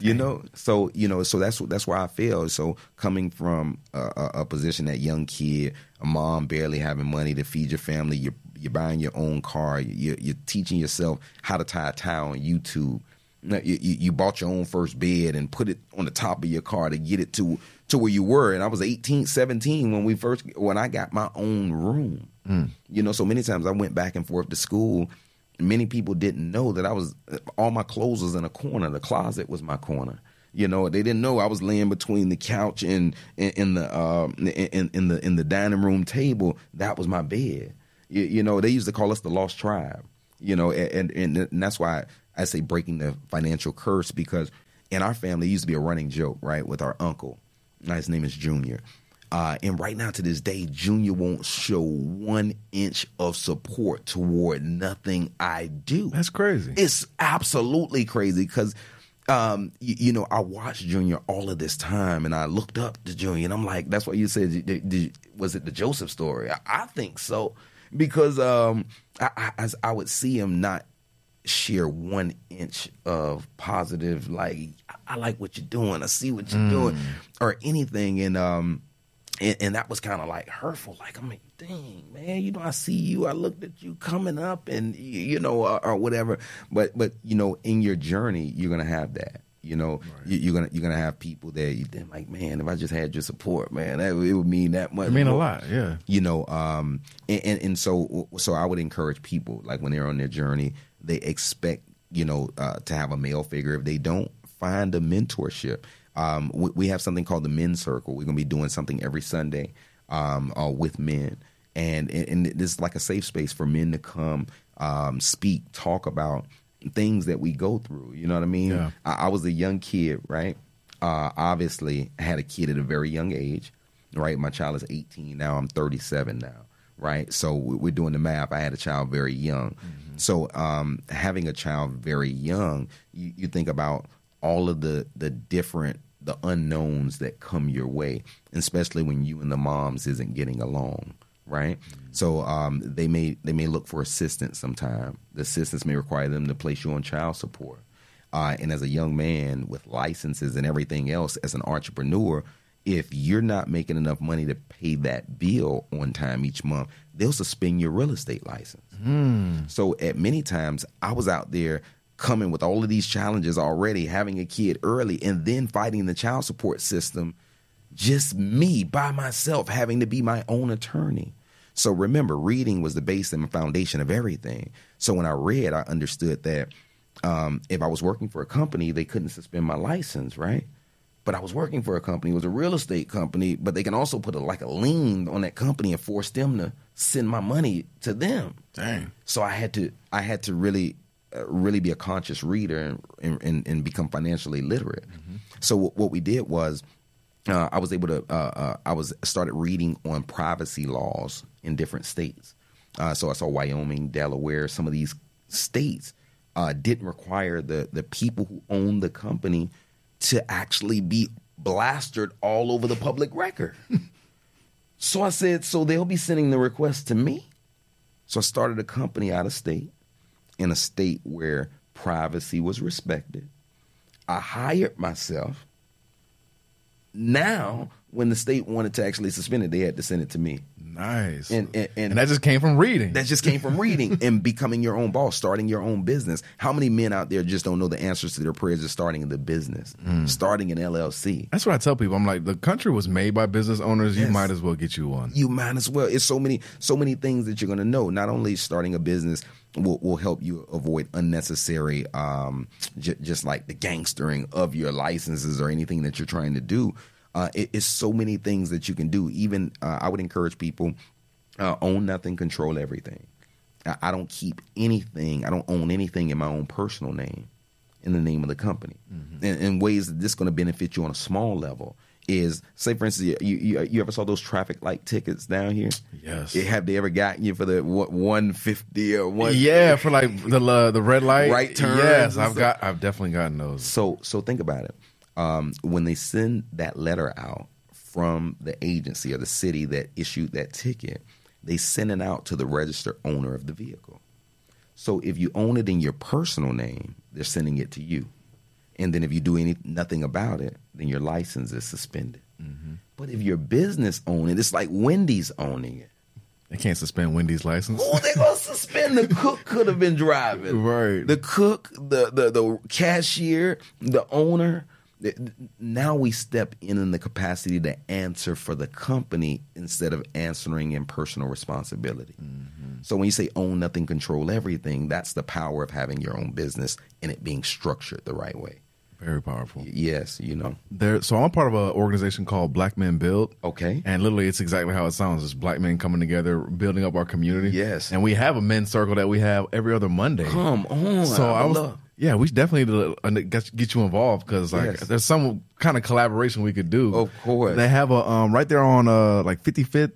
You know, so you know, so that's that's where I feel. So coming from a, a, a position that young kid, a mom barely having money to feed your family, you're you're buying your own car, you're, you're teaching yourself how to tie a tie on YouTube. You, you, you bought your own first bed and put it on the top of your car to get it to to where you were. And I was 18, 17 when we first when I got my own room. Mm. You know, so many times I went back and forth to school many people didn't know that I was all my clothes was in a corner. The closet was my corner. You know, they didn't know I was laying between the couch and in, the um, in, in the in the dining room table. That was my bed. You, you know, they used to call us the lost tribe. You know, and and, and that's why I say breaking the financial curse because in our family it used to be a running joke, right, with our uncle. Now, His name is Junior. Uh, and right now, to this day, Junior won't show one inch of support toward nothing I do. That's crazy. It's absolutely crazy because um, you, you know, I watched Junior all of this time, and I looked up to Junior, and I'm like, that's what you said. Did, did, was it the Joseph story? I, I think so, because um, I, I, as I would see him not share one inch of positive, like I, I like what you're doing, I see what you're doing, or anything, and um, and, and that was kind of like hurtful. Like I'm like, dang man, you know, I see you, I looked at you coming up, and you, know, or, or whatever. But but you know, in your journey, you're gonna have that. You know, you, you're gonna you're gonna have people that you think like, man, if I just had your support, man, that it would mean that much. I mean a lot, yeah. you know um and, and and so so i would encourage people like when they're on their journey they expect you know uh, to have a male figure if they don't find a mentorship um we, we have something called the men's circle we're going to be doing something every sunday um uh, with men and, and and this is like a safe space for men to come um speak talk about things that we go through you know what i mean Yeah. I, I was a young kid right uh obviously I had a kid at a very young age right? My child is 18 now. I'm 37 now, right? So we- we're doing the math. I had a child very young. So um, having a child very young, you, you think about all of the the different the unknowns that come your way, especially when you and the moms isn't getting along. Right, so um, they may they may look for assistance sometime. The assistance may require them to place you on child support. Uh, and as a young man with licenses and everything else, as an entrepreneur, if you're not making enough money to pay that bill on time each month, they'll suspend your real estate license. So at many times, I was out there coming with all of these challenges already, having a kid early, and then fighting the child support system. Just me by myself, having to be my own attorney. So remember, reading was the base and foundation of everything. So when I read, I understood that um, if I was working for a company, they couldn't suspend my license, right? But I was working for a company, it was a real estate company, but they can also put a, like a lien on that company and force them to send my money to them. Dang. So I had to I had to really really be a conscious reader and and, and, become financially literate. So what, what we did was uh, I was able to uh, uh, I was started reading on privacy laws in different states. Uh, so I saw Wyoming, Delaware, some of these states uh, didn't require the the people who own the company to actually be blastered all over the public record. <laughs> so I said, so they'll be sending the request to me. So I started a company out of state in a state where privacy was respected. I hired myself. Now, when the state wanted to actually suspend it, they had to send it to me. Nice. And- and- and- that just came from reading. That just came from <laughs> reading and becoming your own boss, starting your own business. How many men out there just don't know the answers to their prayers of starting the business, mm. starting an LLC? That's what I tell people. I'm like, the country was made by business owners. You Yes. might as well get you one. you might as well. It's so many, so many things that you're going to know. Not only starting a business will, will help you avoid unnecessary, um, j- just like the gangstering of your licenses or anything that you're trying to do. Uh, it, it's so many things that you can do. Even uh, I would encourage people uh, own nothing, control everything. I, I don't keep anything. I don't own anything in my own personal name, in the name of the company. In, in ways that this going to benefit you on a small level is, say, for instance, you, you you ever saw those traffic light tickets down here? Yes. Have they ever gotten you for the what one fifty or one? yeah, for like the uh, the red light, Right turns Yes, I've got. I've definitely gotten those. So so think about it. Um, when they send that letter out from the agency or the city that issued that ticket, they send it out to the registered owner of the vehicle. So if you own it in your personal name, they're sending it to you. And then if you do any nothing about it, then your license is suspended. Mm-hmm. But if your business own it, it's like Wendy's owning it. They can't suspend Wendy's license. Who they gonna suspend? The cook could have been driving. Right. The cook, the the the cashier, the owner. Now we step in in the capacity to answer for the company instead of answering in personal responsibility. Mm-hmm. So when you say own nothing, control everything, that's the power of having your own business and it being structured the right way. Very powerful. Yes, you know. There, so I'm a part of an organization called Black Men Build. Okay. And literally, it's exactly how it sounds. It's black men coming together, building up our community. Yes. And we have a men's circle that we have every other Monday. Come on. So I was, love- yeah, we definitely need to uh, get, get you involved because like Yes. there's some kind of collaboration we could do. Of course. They have a um right there on uh like 55th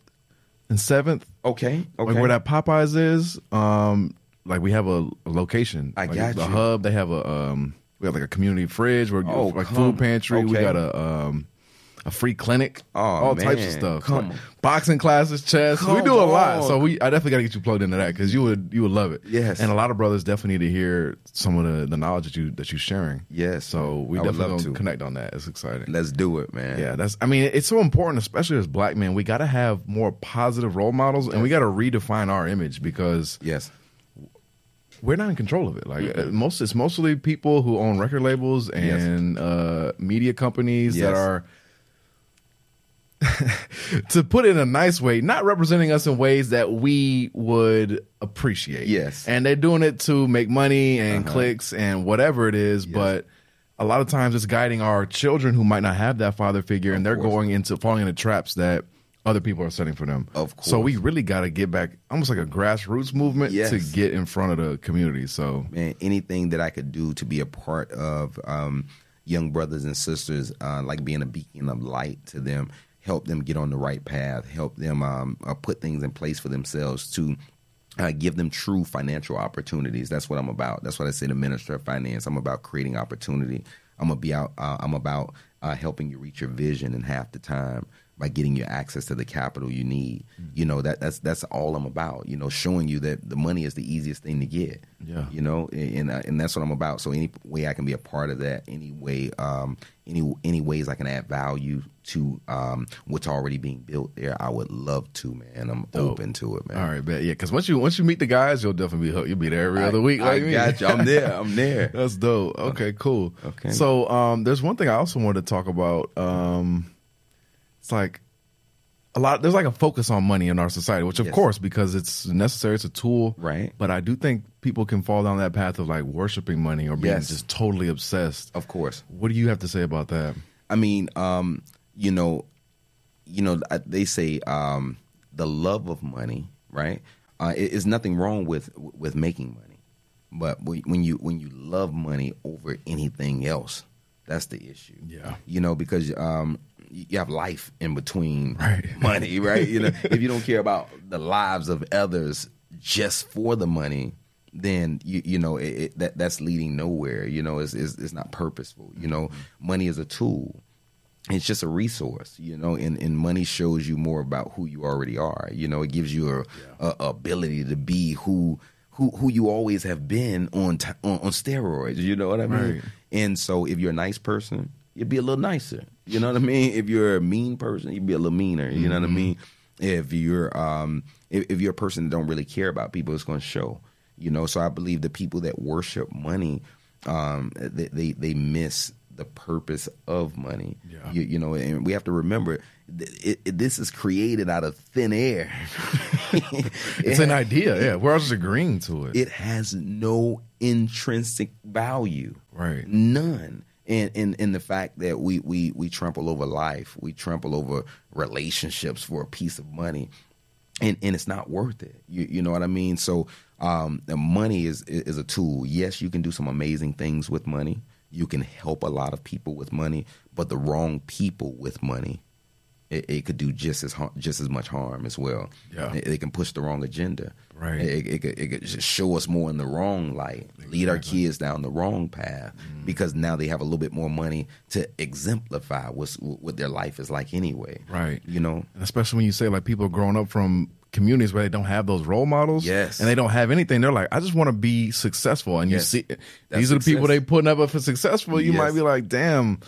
and 7th, Okay. Okay. like where that Popeyes is. Um, like we have a, a location. I like got the you. hub. They have a um We have like a community fridge. We're Oh, like come- food pantry. We got a um, a free clinic. Oh, all types of stuff. Come Like boxing classes, chess. we do a lot. on. So we I definitely got to get you plugged into that because you would you would love it. Yes. And a lot of brothers definitely need to hear some of the, the knowledge that you that you're sharing. Yes. So we I definitely love gonna to. connect on that. It's exciting. Let's do it, man. Yeah, that's. I mean, it's so important, especially as black men. We got to have more positive role models, and we got to redefine our image because Yes. We're not in control of it. Like uh, most, it's mostly people who own record labels and uh, media companies that are. <laughs> to put it in a nice way, not representing us in ways that we would appreciate. Yes. And they're doing it to make money and Uh-huh. clicks and whatever it is, but a lot of times it's guiding our children who might not have that father figure and they're course. going into falling into traps that other people are setting for them. Of course. So we really got to get back almost like a grassroots movement Yes. to get in front of the community. So man, anything that I could do to be a part of um, young brothers and sisters, uh, like being a beacon of light to them, help them get on the right path, help them um, uh, put things in place for themselves to uh, give them true financial opportunities. That's what I'm about. That's what I say to Minister of Finance. I'm about creating opportunity. I'm gonna be out. Uh, I'm about uh, helping you reach your vision in half the time by getting you access to the capital you need. You know that that's that's all I'm about. You know, showing you that the money is the easiest thing to get. Yeah. You know, and uh, and that's what I'm about. So any way I can be a part of that, any way, um, any any ways I can add value to um, what's already being built there, I would love to, man. I'm Dope. open to it, man. all right, bet yeah. Because once you once you meet the guys, you'll definitely be hooked. You'll be there every other week. I Like me. got you. I'm there. <laughs> I'm there. That's dope. Okay, cool. Okay. So um, there's one thing I also wanted to talk about. Um, it's like a lot. There's like a focus on money in our society, which of Yes. course because it's necessary, it's a tool. Right. But I do think people can fall down that path of like worshiping money or being Yes. just totally obsessed. Of course. What do you have to say about that? I mean, um, you know, you know, they say um, the love of money, right? Uh, it- it's nothing wrong with with making money, but when when you when you love money over anything else, that's the issue. Yeah. you know, because um, you have life in between Right. money, right? You know, if you don't care about the lives of others just for the money, then you you know it, it, that that's leading nowhere. You know, it's, it's it's not purposeful. You know, mm-hmm. money is a tool. It's just a resource, you know, and, and money shows you more about who you already are. You know, it gives you a, a, a ability to be who who who you always have been on t- on, on steroids. You know what I mean? Right. And so, if you're a nice person, you'd be a little nicer. You know what I mean? If you're a mean person, you'd be a little meaner. You know what I mean? If you're um if, if you're a person that don't really care about people, it's going to show. You know, so I believe the people that worship money, um, they they, they miss the purpose of money. Yeah. You, you know, and we have to remember it, it, this is created out of thin air. <laughs> It's an <laughs> idea. Yeah, we're all just agreeing to it. it has no intrinsic value right. none and and and the fact that we we we trample over life we trample over relationships for a piece of money and and it's not worth it. You you know what i mean? So um the money is is a tool. Yes you can do some amazing things with money. You can help a lot of people with money but the wrong people with money it, it could do just as har- just as much harm as well. Yeah. it, it can push the wrong agenda. Right. It, it, could, it could just show us more in the wrong light, lead our kids down the wrong path Mm-hmm. because now they have a little bit more money to exemplify what's, what their life is like anyway. Right. You know. And especially when you say like people are growing up from communities where they don't have those role models. Yes. And they don't have anything. They're like, I just want to be successful. And Yes. you see, That's these are the people they putting up for successful. You Yes. might be like, damn,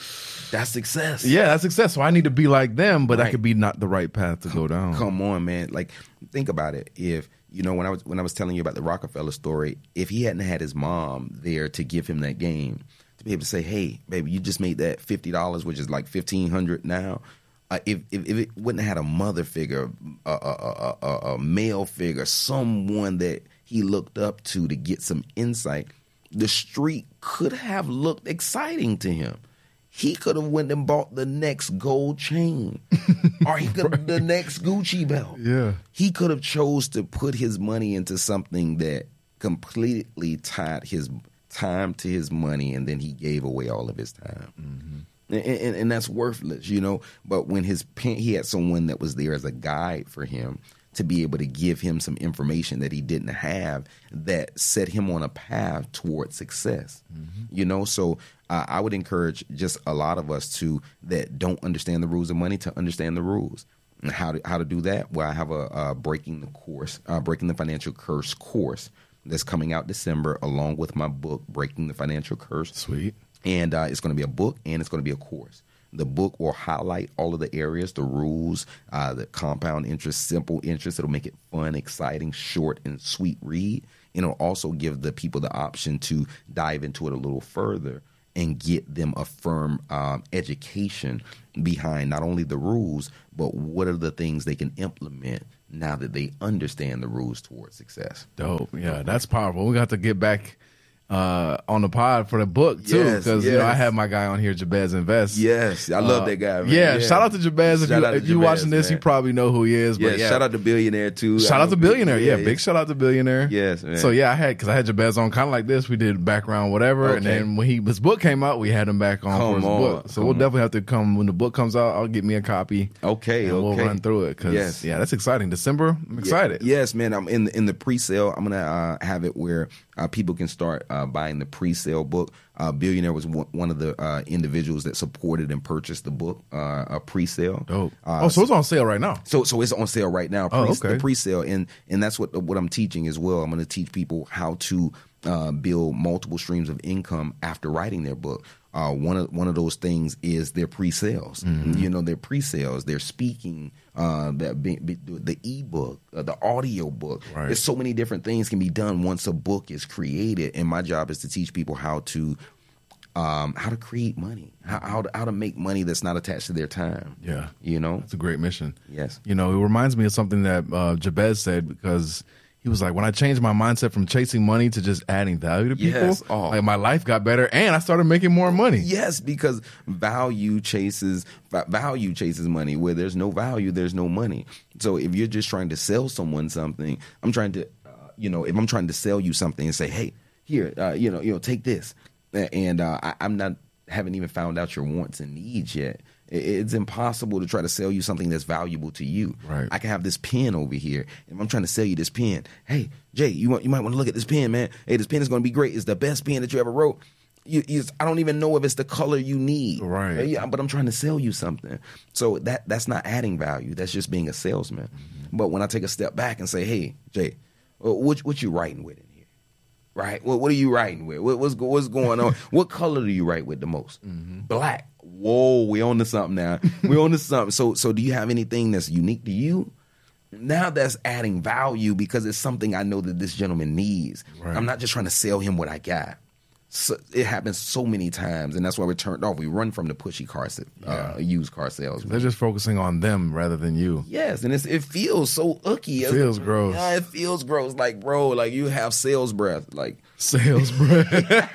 That's success. yeah, that's success. So I need to be like them, but that could be not the right path to go down. Come on, man. Like, think about it. If you know when I was when I was telling you about the Rockefeller story, if he hadn't had his mom there to give him that game, to be able to say, "Hey, baby, you just made that fifty dollars, which is like fifteen hundred now." Uh, if, if if it wouldn't have had a mother figure, a, a, a, a, a male figure, someone that he looked up to to get some insight, the street could have looked exciting to him. He could have went and bought the next gold chain, <laughs> or he could have the next Gucci belt. Yeah. He could have chose to put his money into something that completely tied his time to his money, and then he gave away all of his time. And, and, and that's worthless, you know. But when his parent, he had someone that was there as a guide for him to be able to give him some information that he didn't have that set him on a path towards success. You know, so uh, I would encourage just a lot of us to that don't understand the rules of money to understand the rules. And how to how to do that? Well, I have a, uh breaking the course, uh, breaking the financial curse course that's coming out December, along with my book, Breaking the Financial Curse Sweet. And uh, it's going to be a book and it's going to be a course. The book will highlight all of the areas, the rules, uh, the compound interest, simple interest. It'll make it fun, exciting, short, and sweet read. And it'll also give the people the option to dive into it a little further and get them a firm um, education behind not only the rules, but what are the things they can implement now that they understand the rules towards success. Dope. Yeah, that's powerful. We got to get back uh, on the pod for the book too, Yes, because you know I yes. have my guy on here, Jabez Invest. Yes, I love Uh, that guy. man. Yeah, shout out to Jabez. If Shout you if you watching this, you probably know who he is. Yeah, But yeah, shout out to Billionaire too. Shout out to Billionaire. Yeah, yeah. big shout out to Billionaire. Yes, man. So yeah, I had because I had Jabez on kind of like this. We did background whatever, and then when he his book came out, we had him back on Come for his on, book. So we'll on. definitely have to come when the book comes out. I'll get me a copy. Okay, and we'll run through it because Yes. yeah, that's exciting. December, I'm excited. Yes, man. I'm in the, in the pre-sale. I'm gonna uh, have it where uh, people can start uh, buying the pre-sale book. Uh, Billionaire was one, one of the uh, individuals that supported and purchased the book, uh, a pre-sale. Dope. Uh, oh, so it's on sale right now. So so it's on sale right now. Oh, okay. The pre-sale and and that's what what I'm teaching as well. I'm going to teach people how to uh, build multiple streams of income after writing their book. Uh, one of one of those things is their pre-sales. Mm-hmm. You know, their pre-sales, their speaking, uh, that be, be, the ebook, uh, the audio book. Right. There's so many different things can be done once a book is created. And my job is to teach people how to um, how to create money, how how to, how to make money that's not attached to their time. Yeah. You know. It's a great mission. Yes. You know, it reminds me of something that uh, Jabez said because he was like, when I changed my mindset from chasing money to just adding value to people, Yes. Oh. like my life got better and I started making more money. Yes, because value chases value chases money. Where there's no value, there's no money. So if you're just trying to sell someone something, I'm trying to, uh, you know, if I'm trying to sell you something and say, hey, here, uh, you know, you know, take this, and uh, I, I'm not haven't even found out your wants and needs yet. It's impossible to try to sell you something that's valuable to you. Right. I can have this pen over here, and I'm trying to sell you this pen. Hey, Jay, you want you might want to look at this pen, man. Hey, this pen is going to be great. It's the best pen that you ever wrote. You, you, I don't even know if it's the color you need. Right. Yeah, but I'm trying to sell you something. So that that's not adding value. That's just being a salesman. Mm-hmm. But when I take a step back and say, "Hey, Jay, uh, what what you writing with in here? Right? What what are you writing with? What, what's what's going on? <laughs> what color do you write with the most? Mm-hmm. Black. Whoa, we on to something now. we on to something. So so do you have anything that's unique to you? Now that's adding value because it's something I know that this gentleman needs. Right. I'm not just trying to sell him what I got. So, it happens so many times, and that's why we're turned off. We run from the pushy car, uh, Yeah. used car sales. They're just focusing on them rather than you. Yes, and it's, it feels so icky. It feels gross. Yeah, it feels gross. Like, bro, like you have sales breath. Like, Sales bread. <laughs>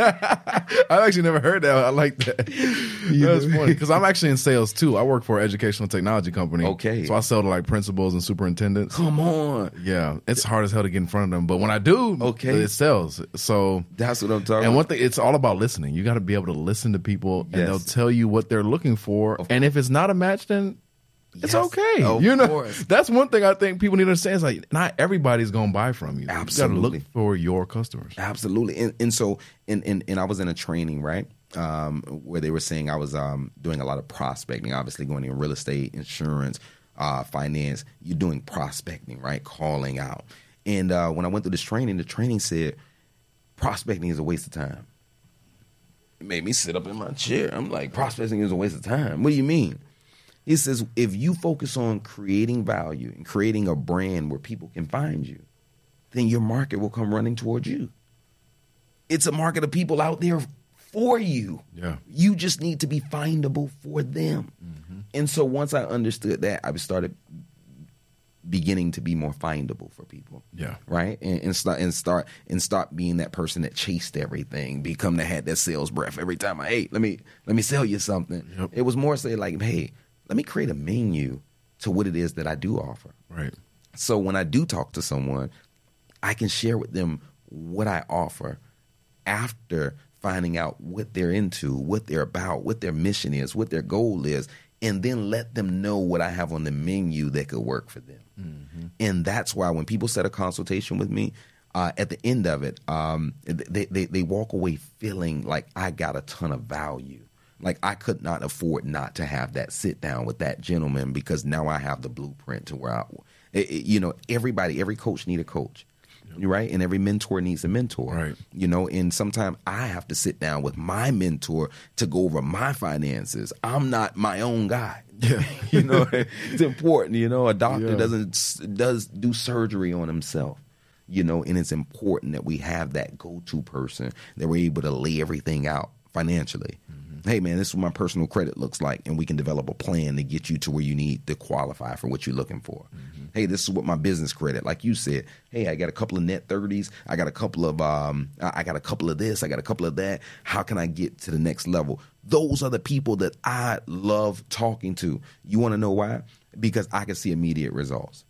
I've actually never heard that. I like that. That's funny because I'm actually in sales too. I work for an educational technology company. Okay. So I sell to like principals and superintendents. come on. Yeah, it's hard as hell to get in front of them, but when I do, Okay. it sells. So, That's what I'm talking and one thing, it's all about listening. You got to be able to listen to people, and they'll tell you what they're looking for. and if it's not a match, then it's Yes, okay. you know, course. that's one thing I think people need to understand. Is like not everybody's gonna buy from you. You Absolutely. look for your customers. Absolutely. And, and so, and, and, and I was in a training, right? Um, where they were saying I was um, doing a lot of prospecting, obviously going in real estate, insurance, uh, finance. You're doing prospecting, right? Calling out. And uh, when I went through this training, the training said prospecting is a waste of time. It made me sit up in my chair. I'm like, prospecting is a waste of time. What do you mean? He says, if you focus on creating value and creating a brand where people can find you, then your market will come running towards you. It's a market of people out there for you. Yeah. You just need to be findable for them. Mm-hmm. And so once I understood that, I started beginning to be more findable for people. Yeah. Right? And, and start and start and start being that person that chased everything, become that had that sales breath every time I hey, let me let me sell you something. Yep. It was more say like, hey, let me create a menu to what it is that I do offer. Right. So when I do talk to someone, I can share with them what I offer after finding out what they're into, what they're about, what their mission is, what their goal is. and then let them know what I have on the menu that could work for them. Mm-hmm. And that's why when people set a consultation with me, uh, at the end of it, um, they, they, they walk away feeling like I got a ton of value. Like I could not afford not to have that sit down with that gentleman because now I have the blueprint to where I, it, it, you know, everybody, every coach need a coach right? And every mentor needs a mentor, right? You know, and sometimes I have to sit down with my mentor to go over my finances. I'm not my own guy. Yeah. <laughs> you know, <laughs> it's important. You know, a doctor Yeah. doesn't does do surgery on himself. You know, and it's important that we have that go to person that we're able to lay everything out financially. Mm-hmm. Hey man, this is what my personal credit looks like, and we can develop a plan to get you to where you need to qualify for what you're looking for. Hey, this is what my business credit, like you said. Hey, I got a couple of net thirties. I got a couple of um, I I got a couple of this. I got a couple of that. How can I get to the next level? Those are the people that I love talking to. You want to know why? Because I can see immediate results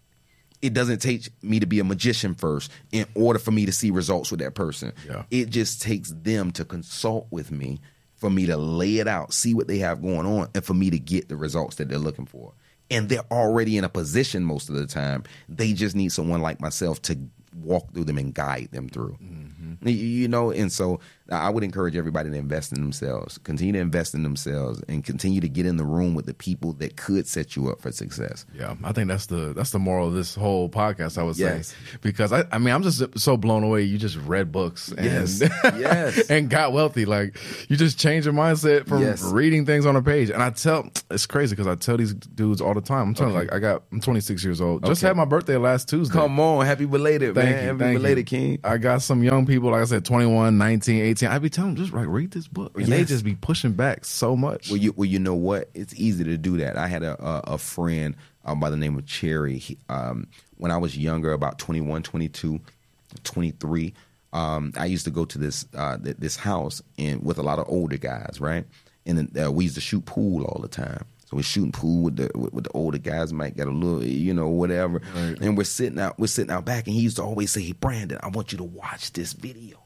it doesn't take me to be a magician first in order for me to see results with that person. Yeah. It just takes them to consult with me for me to lay it out, see what they have going on, and for me to get the results that they're looking for. And they're already in a position most of the time. They just need someone like myself to walk through them and guide them through. Mm-hmm. You- You know, and so I would encourage everybody to invest in themselves, continue to invest in themselves, and continue to get in the room with the people that could set you up for success. Yeah, I think that's the that's the moral of this whole podcast. I would say because I I mean I'm just so blown away. You just read books and Yes. <laughs> Yes. and got wealthy. Like you just change your mindset from Yes. reading things on a page. And I tell it's crazy because I tell these dudes all the time. I'm telling you, like I got I'm 26 years old. Just Okay. had my birthday last Tuesday. Come on, happy belated, Thank man. you. happy belated, you. King. I got some young people, like I said, 21, 19, 18. I be telling them, just like read this book. And they Yes. just be pushing back so much. Well, you well, you know what? It's easy to do that. I had a a, a friend um, by the name of Cherry. He, um, when I was younger, about 21, 22, 23, um, I used to go to this uh, th- this house and with a lot of older guys, right? And then, uh, we used to shoot pool all the time. So we're shooting pool with the with, with the older guys. Might get a little, you know, whatever. Right. And we're sitting out, we're sitting out back, and he used to always say, "Hey, Brandon, I want you to watch this video."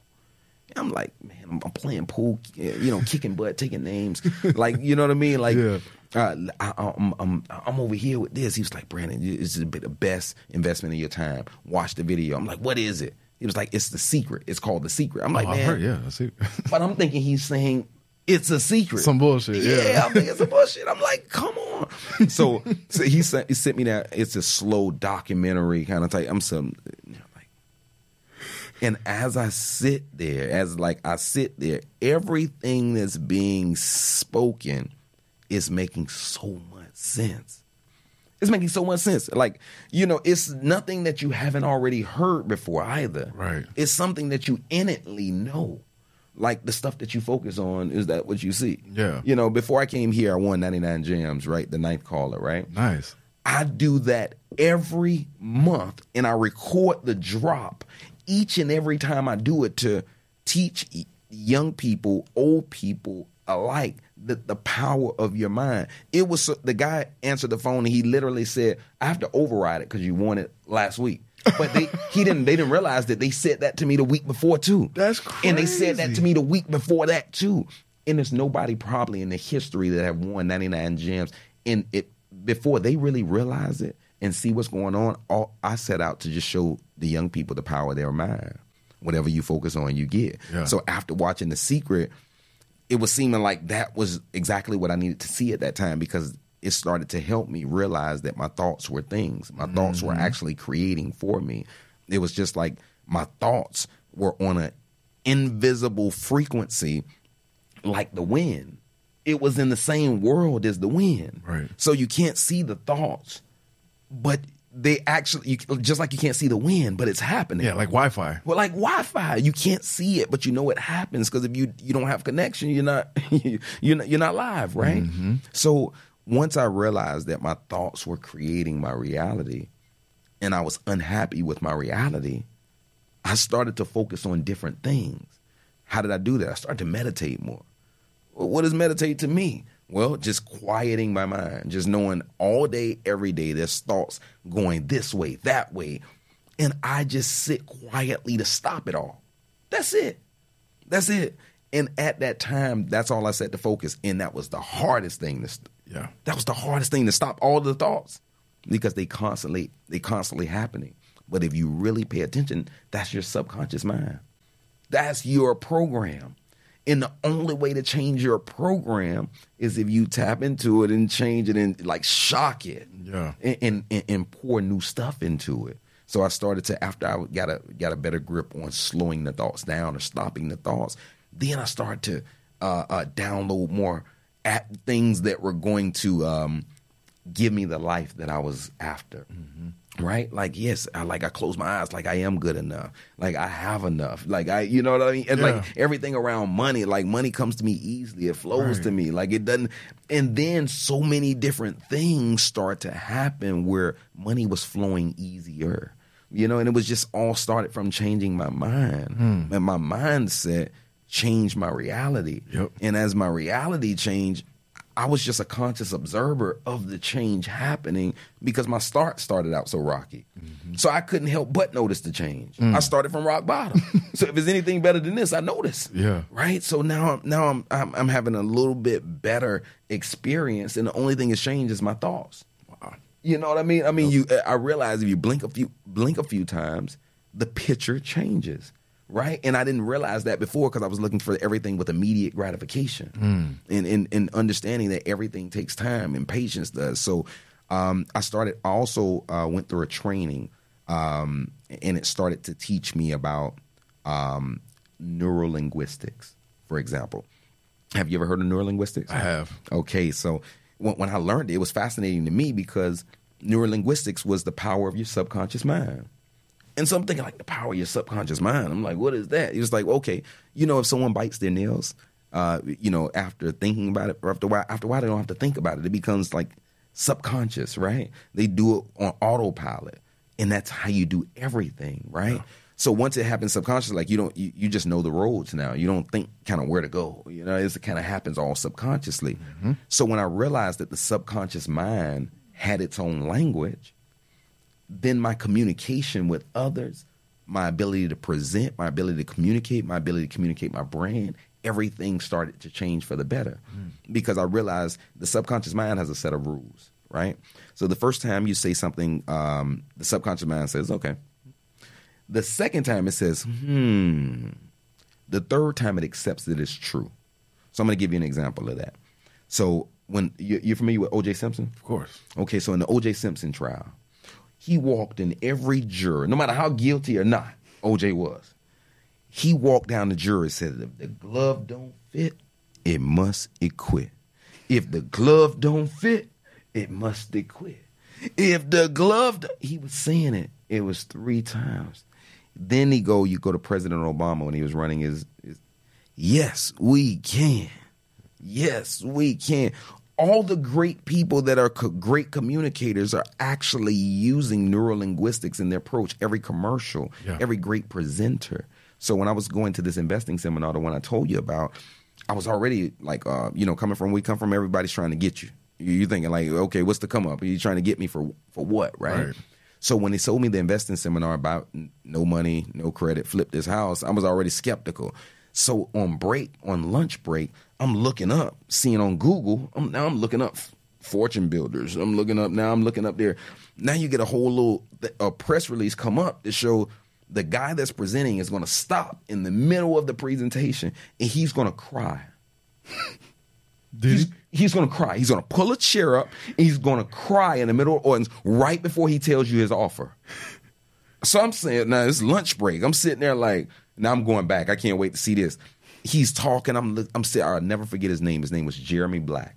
I'm like, man, I'm, I'm playing pool, you know, kicking butt, taking names, <laughs> like, you know what I mean? Like, Yeah. uh, I, I'm, I'm, I'm over here with this. He was like, Brandon, this is the best investment of your time. Watch the video. I'm like, what is it? He was like, it's the secret. It's called the secret. I'm like, oh, I man, heard, yeah, that's <laughs> it. but I'm thinking he's saying it's a secret. Some bullshit, yeah. I'm thinking it's a bullshit. I'm like, come on. <laughs> So, so he sent he sent me that. It's a slow documentary kind of type. I'm some and as I sit there, as like I sit there, everything that's being spoken is making so much sense. It's making so much sense. Like, you know, it's nothing that you haven't already heard before either. Right. It's something that you innately know. Like the stuff that you focus on, is that what you see? Yeah. You know, before I came here, I won 99 Jamz, right? The ninth caller, right? nice. I do that every month and I record the drop each and every time I do it to teach young people, old people alike the, the power of your mind. It was the guy answered the phone and he literally said, I have to override it because you won it last week. But they he didn't they didn't realize that they said that to me the week before too. That's crazy. And they said that to me the week before that too. And there's nobody probably in the history that have won 99 gems. And it before they really realize it and see what's going on, all I set out to just show the young people the power of their mind. Whatever you focus on, you get. Yeah. So after watching The Secret, it was seeming like that was exactly what I needed to see at that time because it started to help me realize that my thoughts were things. My thoughts were mm-hmm. actually creating for me. It was just like my thoughts were on an invisible frequency like the wind. It was in the same world as the wind. Right. So you can't see the thoughts, but they actually you, just like you can't see the wind, but it's happening. Yeah, like Wi-Fi. Well, like Wi-Fi, you can't see it, but you know it happens because if you you don't have connection, you're not <laughs> you're not, you're not live, right? Mm-hmm. So once I realized that my thoughts were creating my reality, and I was unhappy with my reality, I started to focus on different things. How did I do that? I started to meditate more. What does meditate to me? Well, just quieting my mind, just knowing all day, every day, there's thoughts going this way, that way. And I just sit quietly to stop it all. That's it. That's it. And at that time, that's all I set to focus. And that was the hardest thing to, Yeah. That was the hardest thing to stop all the thoughts because they constantly they constantly happening. But if you really pay attention, that's your subconscious mind. That's your program. And the only way to change your program is if you tap into it and change it and like shock it. Yeah. And and, and pour new stuff into it. So I started to after I got a got a better grip on slowing the thoughts down or stopping the thoughts. Then I started to uh, uh, download more at things that were going to um, give me the life that I was after. Right? Like, yes, I like I close my eyes, like I am good enough. Like I have enough. Like I you know what I mean? And Yeah. like everything around money, like money comes to me easily. It flows Right. to me. Like it doesn't and then so many different things start to happen where money was flowing easier. You know, and it was just all started from changing my mind. Hmm. And my mindset changed my reality. Yep. And as my reality changed, I was just a conscious observer of the change happening because my start started out so rocky. Mm-hmm. So I couldn't help but notice the change. Mm. I started from rock bottom. so if it's anything better than this, I notice. Yeah. Right. So now, now I'm, I'm I'm having a little bit better experience, and the only thing that's changed is my thoughts. Wow. You know what I mean? I mean, you. I realize if you blink a few blink a few times, the picture changes, right? And I didn't realize that before because I was looking for everything with immediate gratification, and, and and understanding that everything takes time and patience does. So, um, I started. I also uh, went through a training, um, and it started to teach me about um, neurolinguistics, for example. Have you ever heard of neurolinguistics? I have. Okay, so when, when I learned it, it was fascinating to me because neurolinguistics was the power of your subconscious mind. And so I'm thinking, like, the power of your subconscious mind. I'm like, what is that? It's like, okay, you know, if someone bites their nails, uh, you know, after thinking about it, or after a while, after a while, they don't have to think about it. It becomes like subconscious, right? They do it on autopilot, and that's how you do everything, right? So once it happens subconsciously, like you don't, you, you just know the roads now. You don't think kind of where to go. You know, it's, it kind of happens all subconsciously. So when I realized that the subconscious mind had its own language, then my communication with others, my ability to present, my ability to communicate, my ability to communicate my brand, everything started to change for the better because I realized the subconscious mind has a set of rules, right? So the first time you say something, um, the subconscious mind says, okay. The second time it says, hmm. The third time it accepts that it's true. So I'm going to give you an example of that. So when you're familiar with O.J. Simpson, Of course. Okay, so in the O.J. Simpson trial, he walked in every juror, no matter how guilty or not O.J. was. He walked down the jury and said, "If the glove don't fit, it must acquit. If the glove don't fit, it must acquit. If the glove," do-" he was saying it. It was three times. Then he go, you go to President Obama when he was running his, his yes, we can. Yes, we can. All the great people that are co- great communicators are actually using neurolinguistics in their approach. Every commercial, Yeah. every great presenter. So when I was going to this investing seminar, the one I told you about, I was already like, uh, you know, coming from we come from everybody's trying to get you. You- You're thinking like, okay, what's the come up? Are you trying to get me for for what, right? Right. So when they sold me the investing seminar about no money, no credit, flip this house, I was already skeptical. So on break, on lunch break, I'm looking up, seeing on Google. I'm, now I'm looking up fortune builders. I'm looking up now. I'm looking up there. Now you get a whole little a press release come up to show the guy that's presenting is going to stop in the middle of the presentation and he's going to cry. <laughs> He's, he? he's going to cry. He's going to pull a chair up. And he's going to cry in the middle of the audience right before he tells you his offer. So I'm saying, now it's lunch break. I'm sitting there like, now I'm going back. I can't wait to see this. He's talking. I'm I'm sitting. I'll never forget his name. His name was Jeremy Black.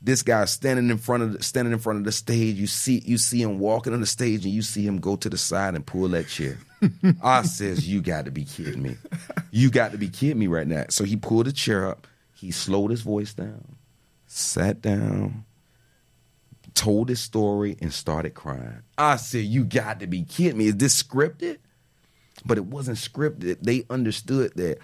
This guy standing in front of the, standing in front of the stage. You see you see him walking on the stage, and you see him go to the side and pull that chair. <laughs> I says, you got to be kidding me. You got to be kidding me right now. So he pulled the chair up. He slowed his voice down, sat down, told his story, and started crying. I said, you got to be kidding me. Is this scripted? But it wasn't scripted. They understood that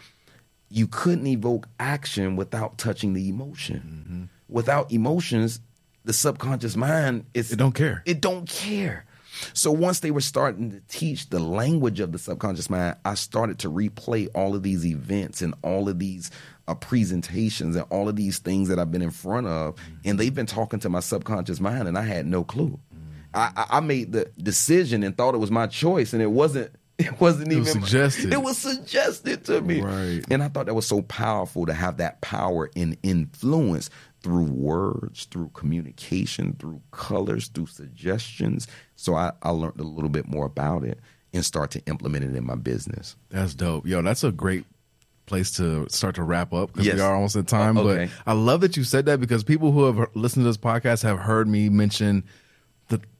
you couldn't evoke action without touching the emotion. Mm-hmm. Without emotions, the subconscious mind is It don't care. It don't care. So once they were starting to teach the language of the subconscious mind, I started to replay all of these events and all of these uh, presentations and all of these things that I've been in front of, mm-hmm. and they've been talking to my subconscious mind, and I had no clue. Mm-hmm. I, I I made the decision and thought it was my choice, and it wasn't. It wasn't It even was suggested. It was suggested to me, Right. and I thought that was so powerful to have that power and influence through words, through communication, through colors, through suggestions. So I, I learned a little bit more about it and start to implement it in my business. That's dope. Yo, that's a great place to start to wrap up because Yes. we are almost at time. Uh, okay. But I love that you said that because people who have listened to this podcast have heard me mention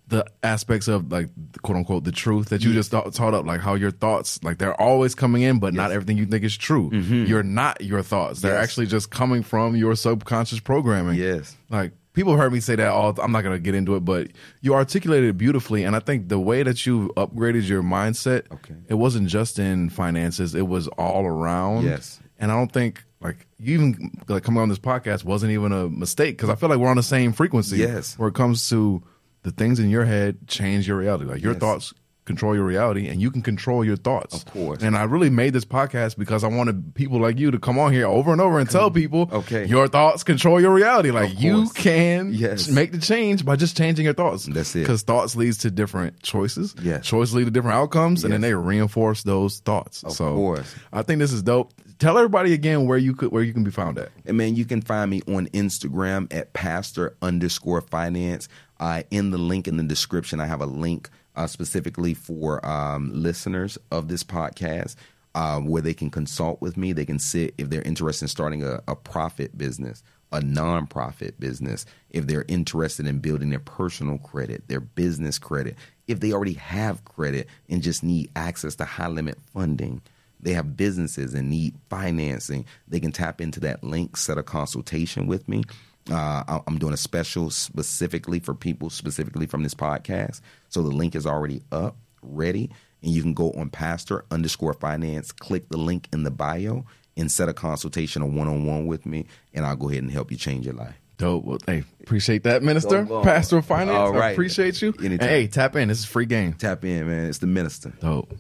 the aspects of like quote unquote the truth that you just taught up, like how your thoughts, like they're always coming in, but not everything you think is true. You're not your thoughts; they're Mm-hmm. Yes. actually just coming from your subconscious programming. Yes. Like people heard me say that all I'm not going to get into it, but you articulated it beautifully and I think the way that you upgraded your mindset, Okay. it wasn't just in finances, it was all around. Yes. And I don't think like you even like coming on this podcast wasn't even a mistake cuz I feel like we're on the same frequency Yes. where it comes to the things in your head change your reality. Like your Yes. thoughts control your reality and you can control your thoughts. Of course. And I really made this podcast because I wanted people like you to come on here over and over and tell people Okay. your thoughts control your reality. Like you can Yes. make the change by just changing your thoughts. That's it. Because thoughts leads to different choices. Yes. Choices lead to different outcomes, and then they reinforce those thoughts. Of so course. I think this is dope. Tell everybody again where you could where you can be found at. And man, you can find me on Instagram at pastor underscore finance. Uh, in the link in the description, I have a link uh, specifically for um, listeners of this podcast uh, where they can consult with me. They can sit if they're interested in starting a, a profit business, a nonprofit business, if they're interested in building their personal credit, their business credit, if they already have credit and just need access to high limit funding they have businesses and need financing, they can tap into that link, set a consultation with me. Uh, I- I'm doing a special specifically for people specifically from this podcast. So the link is already up, ready, and you can go on pastor underscore finance, click the link in the bio, and set a consultation, a one on one with me, and I'll go ahead and help you change your life. Dope. Well, hey, appreciate that, Minister. Pastor of Finance. All I appreciate you. And Anytime. hey, tap in. This is free game. Tap in, man. It's the minister. Dope.